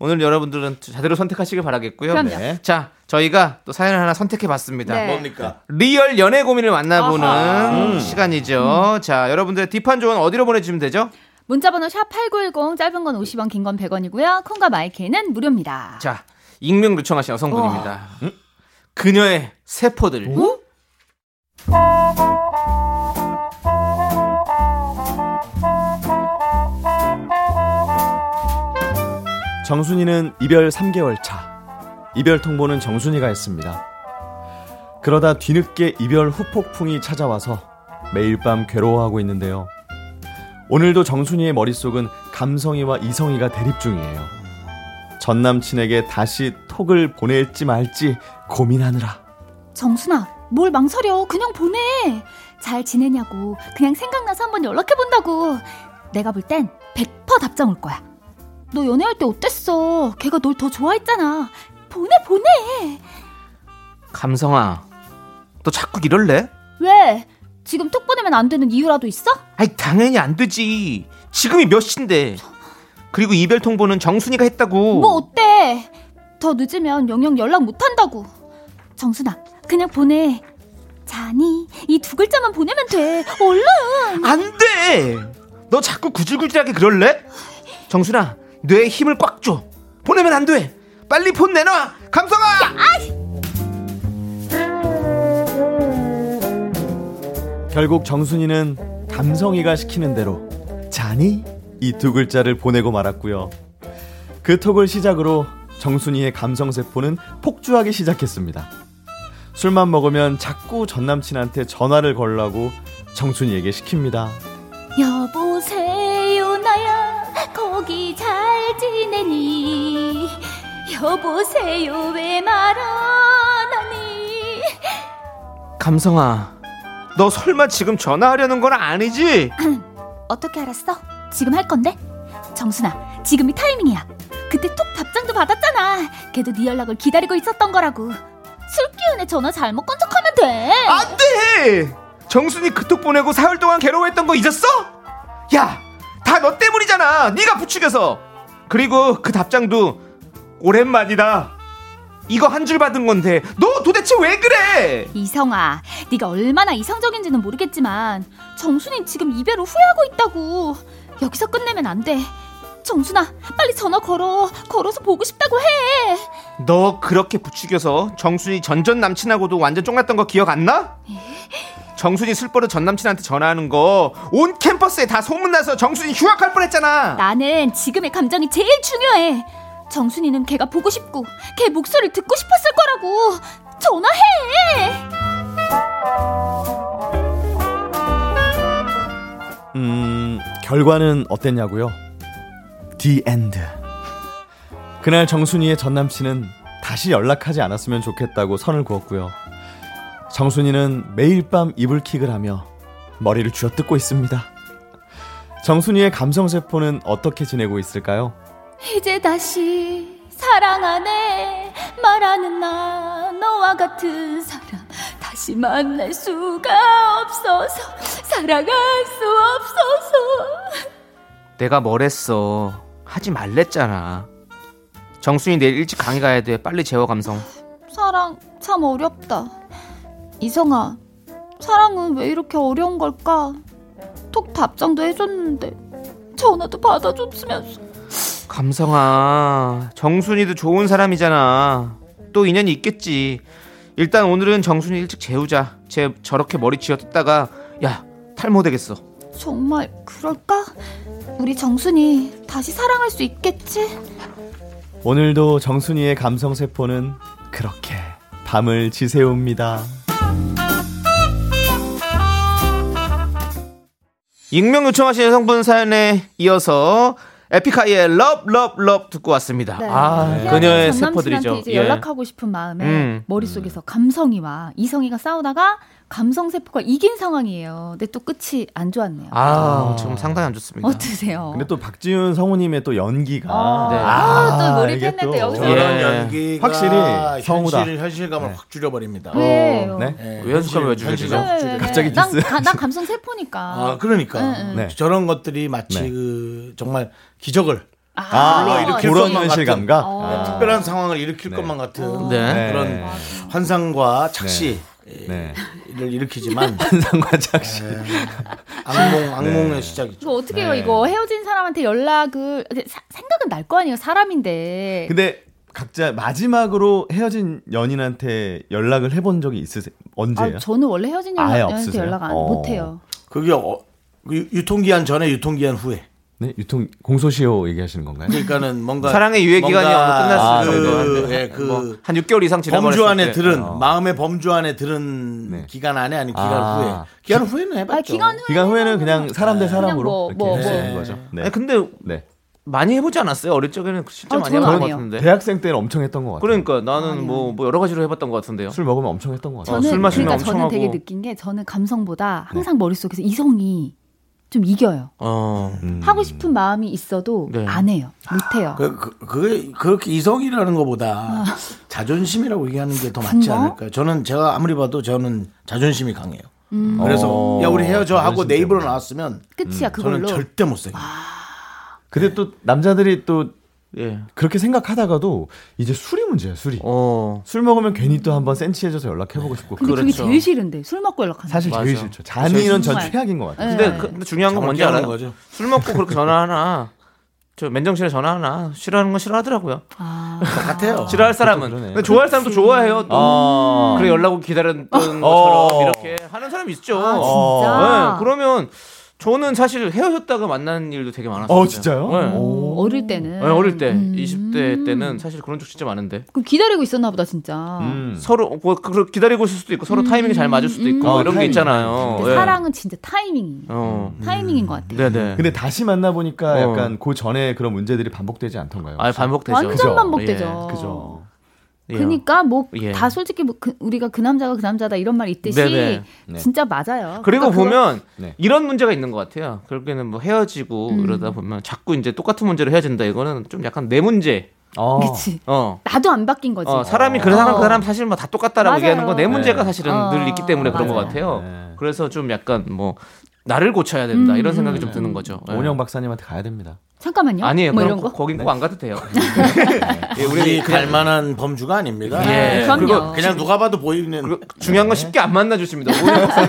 오늘 여러분들은 제대로 선택하시길 바라겠고요. 그럼요. 네. 자, 저희가 또 사연을 하나 선택해 봤습니다. 네. 뭡니까 리얼 연애 고민을 만나보는 아하. 시간이죠. 자, 여러분들의 deep한 조언 어디로 보내주시면 되죠? 문자번호 샵 #8910 짧은 건 50원, 긴 건 100원이고요. 콩과 마이크는 무료입니다. 자, 익명 요청하신 여성분입니다. 음? 그녀의 세포들. 정순이는 이별 3개월 차. 이별 통보는 정순이가 했습니다. 그러다 뒤늦게 이별 후폭풍이 찾아와서 매일 밤 괴로워하고 있는데요. 오늘도 정순이의 머릿속은 감성이와 이성이가 대립 중이에요. 전 남친에게 다시 톡을 보낼지 말지 고민하느라. 정순아, 뭘 망설여? 그냥 보내. 잘 지내냐고. 그냥 생각나서 한번 연락해 본다고. 내가 볼 땐 100% 답장 올 거야. 너 연애할 때 어땠어? 걔가 널 더 좋아했잖아. 보내 보내. 감성아, 너 자꾸 이럴래? 왜? 지금 톡 보내면 안 되는 이유라도 있어? 아이, 당연히 안 되지. 지금이 몇 시인데. 그리고 이별 통보는 정순이가 했다고. 뭐 어때? 더 늦으면 영영 연락 못 한다고. 정순아, 그냥 보내. 자니, 이 두 글자만 보내면 돼. 얼른. 안 돼! 너 자꾸 구질구질하게 그럴래? 정순아, 뇌에 힘을 꽉 줘. 보내면 안 돼. 빨리 폰 내놔. 감성아! 결국 정순이는 감성이가 시키는 대로 자니 이 두 글자를 보내고 말았고요. 그 톡을 시작으로 정순이의 감성 세포는 폭주하기 시작했습니다. 술만 먹으면 자꾸 전 남친한테 전화를 걸라고 정순이에게 시킵니다. 여보세요. 거기 잘 지내니? 여보세요, 왜 말 안 하니? 감성아, 너 설마 지금 전화하려는 건 아니지? 어떻게 알았어? 지금 할 건데? 정순아, 지금이 타이밍이야. 그때 톡 답장도 받았잖아. 걔도 네 연락을 기다리고 있었던 거라고. 술 기운에 전화 잘못 건 척하면 돼. 안 돼! 정순이 그 톡 보내고 사흘 동안 괴로워했던 거 잊었어? 야, 다 너 때문이잖아. 네가 부추겨서. 그리고 그 답장도 오랜만이다. 이거 한 줄 받은 건데 너 도대체 왜 그래? 이성아, 네가 얼마나 이성적인지는 모르겠지만 정순이 지금 이별을 후회하고 있다고. 여기서 끝내면 안 돼. 정순아, 빨리 전화 걸어. 걸어서 보고 싶다고 해. 너 그렇게 부추겨서 정순이 전전 남친하고도 완전 쫑났던 거 기억 안 나? 정순이 술버릇 전 남친한테 전화하는 거 온 캠퍼스에 다 소문나서 정순이 휴학할 뻔했잖아. 나는 지금의 감정이 제일 중요해. 정순이는 걔가 보고 싶고 걔 목소리를 듣고 싶었을 거라고. 전화해. 음, 결과는 어땠냐고요? The end. 그날 정순이의 전 남친은 다시 연락하지 않았으면 좋겠다고 선을 그었고요. 정순이는 매일 밤 이불킥을 하며 머리를 쥐어뜯고 있습니다. 정순이의 감성 세포는 어떻게 지내고 있을까요? 이제 다시 사랑하네 말하는 나 너와 같은 사람 다시 만날 수가 없어서 사랑할 수 없어서 내가 뭘 했어. 하지 말랬잖아. 정순이 내일 일찍 강의 가야 돼. 빨리 재워 감성. 사랑 참 어렵다 이성아 사랑은 왜 이렇게 어려운 걸까 톡 답장도 해줬는데 전화도 받아줬으면서 감성아, 정순이도 좋은 사람이잖아. 또 인연이 있겠지. 일단 오늘은 정순이 일찍 재우자. 쟤 저렇게 머리 쥐어뜯다가 야 탈모 되겠어. 정말 그럴까? 우리 정순이 다시 사랑할 수 있겠지? 오늘도 정순이의 감성 세포는 그렇게 밤을 지새웁니다. 익명 요청하신 여성분 사연에 이어서 에픽하이의 Love Love Love 듣고 왔습니다. 아, 헤어진 그녀의 전 남친한테 세포들이죠. 이제 예. 연락하고 싶은 마음에 음. 머릿속에서 감성이와 이성이가 싸우다가 감성 세포가 이긴 상황이에요. 근데 또 끝이 안 좋았네요. 아, 지금 상당히 안 좋습니다. 어떠세요? 근데 또 박지윤 성우님의 또 연기가 네. 아, 또 이게 몰입했네 또 또- 여기서. 예. 그런 연기가 확실히 성우다. 현실, 현실감을 확 줄여버립니다. 왜요? 네? 예, 왜 현실감을 왜 줄이죠? 네. 네. 갑자기 난, 디스. 가- 난 감성 세포니까. 아, 그러니까 네, 네. 네. 저런 것들이 마치 네. 그 정말 기적을 아, 불러 일으킬 그런 것만 현실 같은 감각. 어. 아. 특별한 상황을 일으킬 네. 것만 같은 네. 그런 환상과 착시 를 네. 일으키지만 *laughs* 상과 작시. 악몽 악몽의 네. 시작이죠. 이거 어떻게 해요? 네. 이거 헤어진 사람한테 연락을 사- 생각은 날 거 아니에요. 사람인데. 근데 각자 마지막으로 헤어진 연인한테 연락을 해본 적이 있으세요? 언제예요? 아, 저는 원래 헤어진 연인한테? 연락 안 어. 못해요. 그게 어, 그 유- 유통기한 전에 유통기한 후에. 네, 유통 공소시효 얘기하시는 건가요? 그러니까는 뭔가 사랑의 유예 기간이 끝났을 그, 그 뭐, 한 6개월 이상 지나버렸을 범주 안에 때. 들은 어. 마음의 범주 안에 들은 네. 기간 안에 아니 기간 아. 후에 기간 후에는 해봤죠. 아, 기간 후에 기간 후에는 그냥 사람 대 사람으로 뭐, 이렇게 뭐, 뭐. 거죠. 네. 아니, 근데 네. 많이 해보지 않았어요? 어릴 적에는 진짜 아, 많이 저는 해본 안 것. 같은데. 대학생 때는 엄청 했던 것 같아요. 그러니까 나는 아니요. 뭐, 뭐 여러 가지로 해봤던 것 같은데요. 술 먹으면 엄청 했던 것 같아요. 어, 저는 술 마시면 그러니까 저는 엄청 되게 하고. 느낀 게 저는 감성보다 항상 머릿속에서 이성이 좀 이겨요. 어. 음. 하고 싶은 마음이 있어도 네. 안 해요. 못 해요. 그, 그, 그게 그렇게 이성이라는 것보다 *laughs* 자존심이라고 얘기하는 게 더 맞지? 않을까요? 저는 제가 아무리 봐도 저는 자존심이 강해요. 음. 그래서 어, 야 우리 헤어져 하고 내 입으로. 나왔으면 끝이야 그걸로. 저는 절대 못 생겨. 근데 또 남자들이 또 예. 그렇게 생각하다가도 이제 술이 문제예요. 술이. 어. 술 먹으면 괜히 또 한번 센치해져서 연락해보고 싶고. 근데 그게 그렇죠. 제일 싫은데 술 먹고 연락하는 사실 맞아. 제일 싫죠. 잔인은 전. 최악인 것 같아요. 네. 근데, 그, 근데 중요한 건 뭔지 알아요? 거죠. 술 먹고 그렇게 전화하나. 저 맨정신에 전화하나 싫어하는 건 싫어하더라고요. 아. 같아요. 싫어할 사람은. 근데 좋아할 사람도 좋아해요. 또. 아. 그래 연락 오기 기다렸던 것처럼 어. 이렇게 하는 사람이 있죠. 아, 어. 진짜. 네, 그러면 저는 사실 헤어졌다가 만난 일도 되게 많았어요. 어, 진짜요? 네. 어, 어릴 때는. 네, 어릴 때, 음. 20대 때는 사실 그런 적 진짜 많은데. 그럼 기다리고 있었나 보다 진짜. 음. 서로 뭐 그- 기다리고 있을 수도 있고 서로 타이밍이 잘 맞을 수도 있고 음. 뭐 어, 이런 게 타이밍. 있잖아요. 근데 예. 사랑은 진짜 타이밍이. 어. 타이밍인 것 같아요. 네네. 근데 다시 만나 보니까 어. 약간 그 전에 그런 문제들이 반복되지 않던가요? 아 반복되죠. 완전 그죠? 반복되죠. 그죠. 예. 그러니까 뭐 예. 다 솔직히 뭐 그- 우리가 그 남자가 그 남자다 이런 말 있듯이 네네. 네. 진짜 맞아요. 그리고 그러니까 그거- 보면 네. 이런 문제가 있는 것 같아요. 결국에는 뭐 헤어지고 음. 이러다 보면 자꾸 이제 똑같은 문제로 헤어진다. 이거는 좀 약간 내 문제. 어. 그치. 어. 나도 안 바뀐 거지. 어, 사람이 그 사람 어. 그 사람 사실 뭐 다 똑같다라고 맞아요. 얘기하는 건 내 문제가 네. 사실은 어, 늘 있기 때문에 그런 것 맞아요. 같아요. 네. 그래서 좀 약간 뭐 나를 고쳐야 된다 음, 이런 생각이 음, 좀 드는 음. 거죠. 예. 오은영 박사님한테 가야 됩니다. 잠깐만요. 아니에요. 뭐 이런 거. 거- 거긴 꼭 안 가도 돼요. *laughs* 예, 우리 우리 갈 만한 범주가 아닙니다. 예. 그럼요. 그리고 그냥 누가 봐도 보이는 그리고 중요한 건 쉽게 안 만나 주십니다.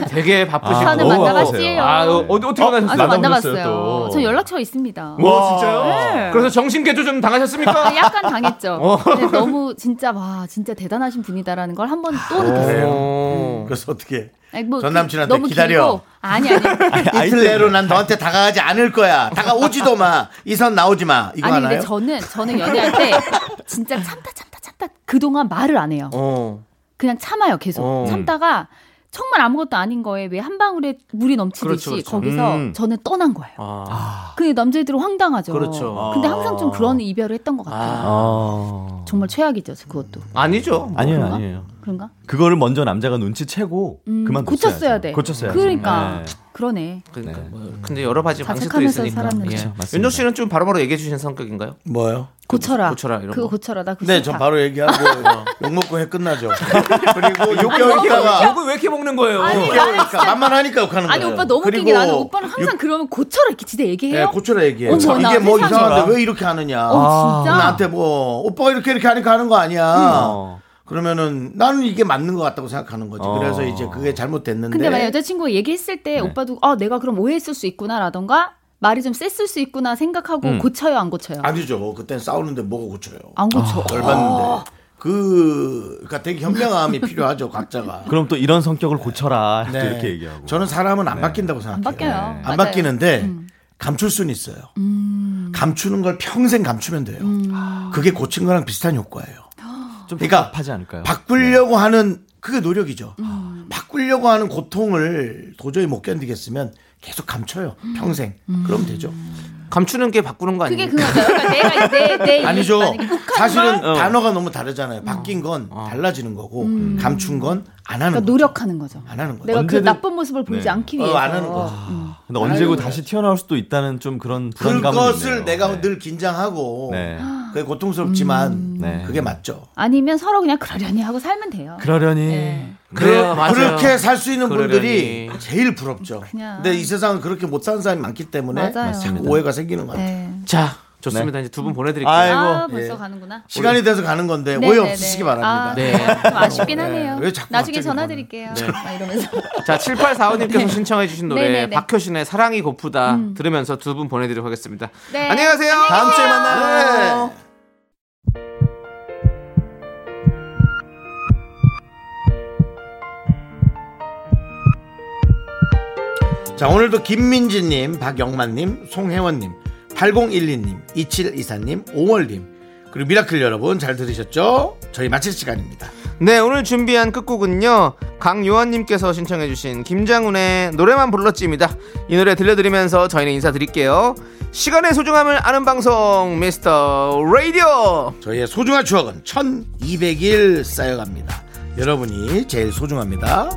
되게 바쁘시고. 아, 만나봤지요. 아, 어, 어떻게 아, 저 만나셨어요? 만나보셨어요, 만나봤어요. 또. 저 연락처가 있습니다. 와 진짜요? 네. 그래서 정신 개조 좀 당하셨습니까? 아, 약간 당했죠. 어. 근데 너무 진짜 와 진짜 대단하신 분이다라는 걸 한 번 또 느꼈어요. 어. 그래서 어떻게 아니, 뭐전 그- 남친한테 너무 기다려. 길고- 아니 아니. *laughs* 이틀 내로 난 너한테 다가가지 않을 거야. 다가오지도 마. 이 선 나오지 마. 이거 아니 하나요? 근데 저는 저는 연애할 때 *laughs* 진짜 참다 참다 참다 그동안 말을 안 해요. 어. 그냥 참아요 계속 어. 참다가 정말 아무것도 아닌 거에 왜 한 방울에 물이 넘치듯이 그렇죠, 그렇죠. 거기서 음. 저는 떠난 거예요. 아. 그 남자애들은 황당하죠. 그렇죠. 근데 항상 좀 그런 이별을 했던 것 같아요. 아. 어. 정말 최악이죠, 그것도. 아니죠. 뭐. 아니에요, 그런가? 아니에요. 그런가? 그거를 먼저 남자가 눈치채고 음, 그만 고쳤어야 돼. 고쳤어야 그러니까 네. 그러네. 그러니까 네. 뭐 근데 여러 가지 방식도 있으니까. 살았는데. 예. 맞습니다. 윤정 씨는 좀 바로바로 얘기해 주시는 성격인가요? 뭐요? 고쳐라. 고쳐라, 이런 그거 거. 고쳐라. 나 그거 네. 전 바로 얘기하고 *laughs* 욕 먹고 해 끝나죠. *laughs* 그리고 6개월 있다가 욕을 왜 이렇게 먹는 거예요? 아니, 6개월 있다가 만만 하니까 욕하는 거예요. 아니 오빠 너무 웃긴 게 나는 오빠는 항상 그러면 고쳐라 이렇게 진짜 얘기해요? 네, 고쳐라 얘기해. 어머, 나 이게 뭐. 이상한데 왜 이렇게 하느냐. 어, 진짜? 나한테 뭐 오빠가 이렇게 이렇게 하니까 하는 거 아니야. 어. 그러면은 나는 이게 맞는 것 같다고 생각하는 거지. 어. 그래서 이제 그게 잘못됐는데. 근데 만약 여자친구가 얘기했을 때 오빠도 아 내가 그럼 오해했을 수 있구나라던가 말이 좀 셌을 수 있구나 생각하고 음. 고쳐요 안 고쳐요? 아니죠. 그땐 싸우는데 뭐가 고쳐요. 안 고쳐. 열받는데. 그, 그니까 되게 현명함이 *laughs* 필요하죠, 각자가. 그럼 또 이런 성격을 고쳐라 또 네. 이렇게 얘기하고. 저는 사람은 안 바뀐다고 생각해요. 안 바뀌어요. 안 맞아요. 음. 바뀌는데 감출 수는 있어요. 감추는 걸 평생 감추면 돼요. 음. 그게 고친 거랑 비슷한 효과예요. 좀 그러니까 답답하지 않을까요? 바꾸려고 하는 그게 노력이죠. 음. 바꾸려고 하는 고통을 도저히 못 견디겠으면 계속 감춰요. 평생. 그럼 되죠. 감추는 게 바꾸는 거 그게 아닙니까? 그거죠. 그러니까 내가 내, 내 *laughs* 아니죠. 사실은 걸, 단어가 너무 다르잖아요. 바뀐 건 달라지는 거고 감춘 건 안 하는 그러니까 거죠. 노력하는 거죠. 안 하는 거죠. 내가 그 언제든- 나쁜 모습을 보이지 네. 않기 어, 위해서. 안 하는 거죠. 음. 근데 언제고 아유, 다시 튀어나올 수도 있다는 좀 그런 불안감은 그것을 있네요. 내가 네. 늘 긴장하고 네. 그게 고통스럽지만 네. 그게 맞죠. 아니면 서로 그냥 그러려니 하고 살면 돼요. 그러려니 네. 그래요, 맞아요. 그렇게 살 수 있는 그러려니. 분들이 제일 부럽죠. 그냥. 근데 이 세상은 그렇게 못 사는 사람이 많기 때문에 맞아요. 자꾸 오해가 생기는 것 같아요. 네. 자, 좋습니다. 이제 두 분 보내드릴게요. 아이고. 아, 벌써 예. 가는구나. 시간이 돼서 가는 건데 네, 오해 네, 없으시기 네. 바랍니다. 아, 네. 좀 아쉽긴 하네요. 왜 자꾸 나중에 전화 드릴게요. 네. 막 이러면서. 자, 7845님께서 신청해 주신 노래 네, 네, 네. 박효신의 사랑이 고프다 들으면서 두 분 보내드리도록 하겠습니다. 네. 안녕히 가세요. 다음 주에 만나요. 자 오늘도 김민지님, 박영만님, 송혜원님, 8012님, 2724님, 5월님 그리고 미라클 여러분 잘 들으셨죠? 저희 마칠 시간입니다. 네, 오늘 준비한 끝곡은요. 강요한님께서 신청해주신 김장훈의 노래만 불렀지입니다. 이 노래 들려드리면서 저희는 인사드릴게요. 시간의 소중함을 아는 방송 미스터 라디오. 저희의 소중한 추억은 1200일 쌓여갑니다. 여러분이 제일 소중합니다.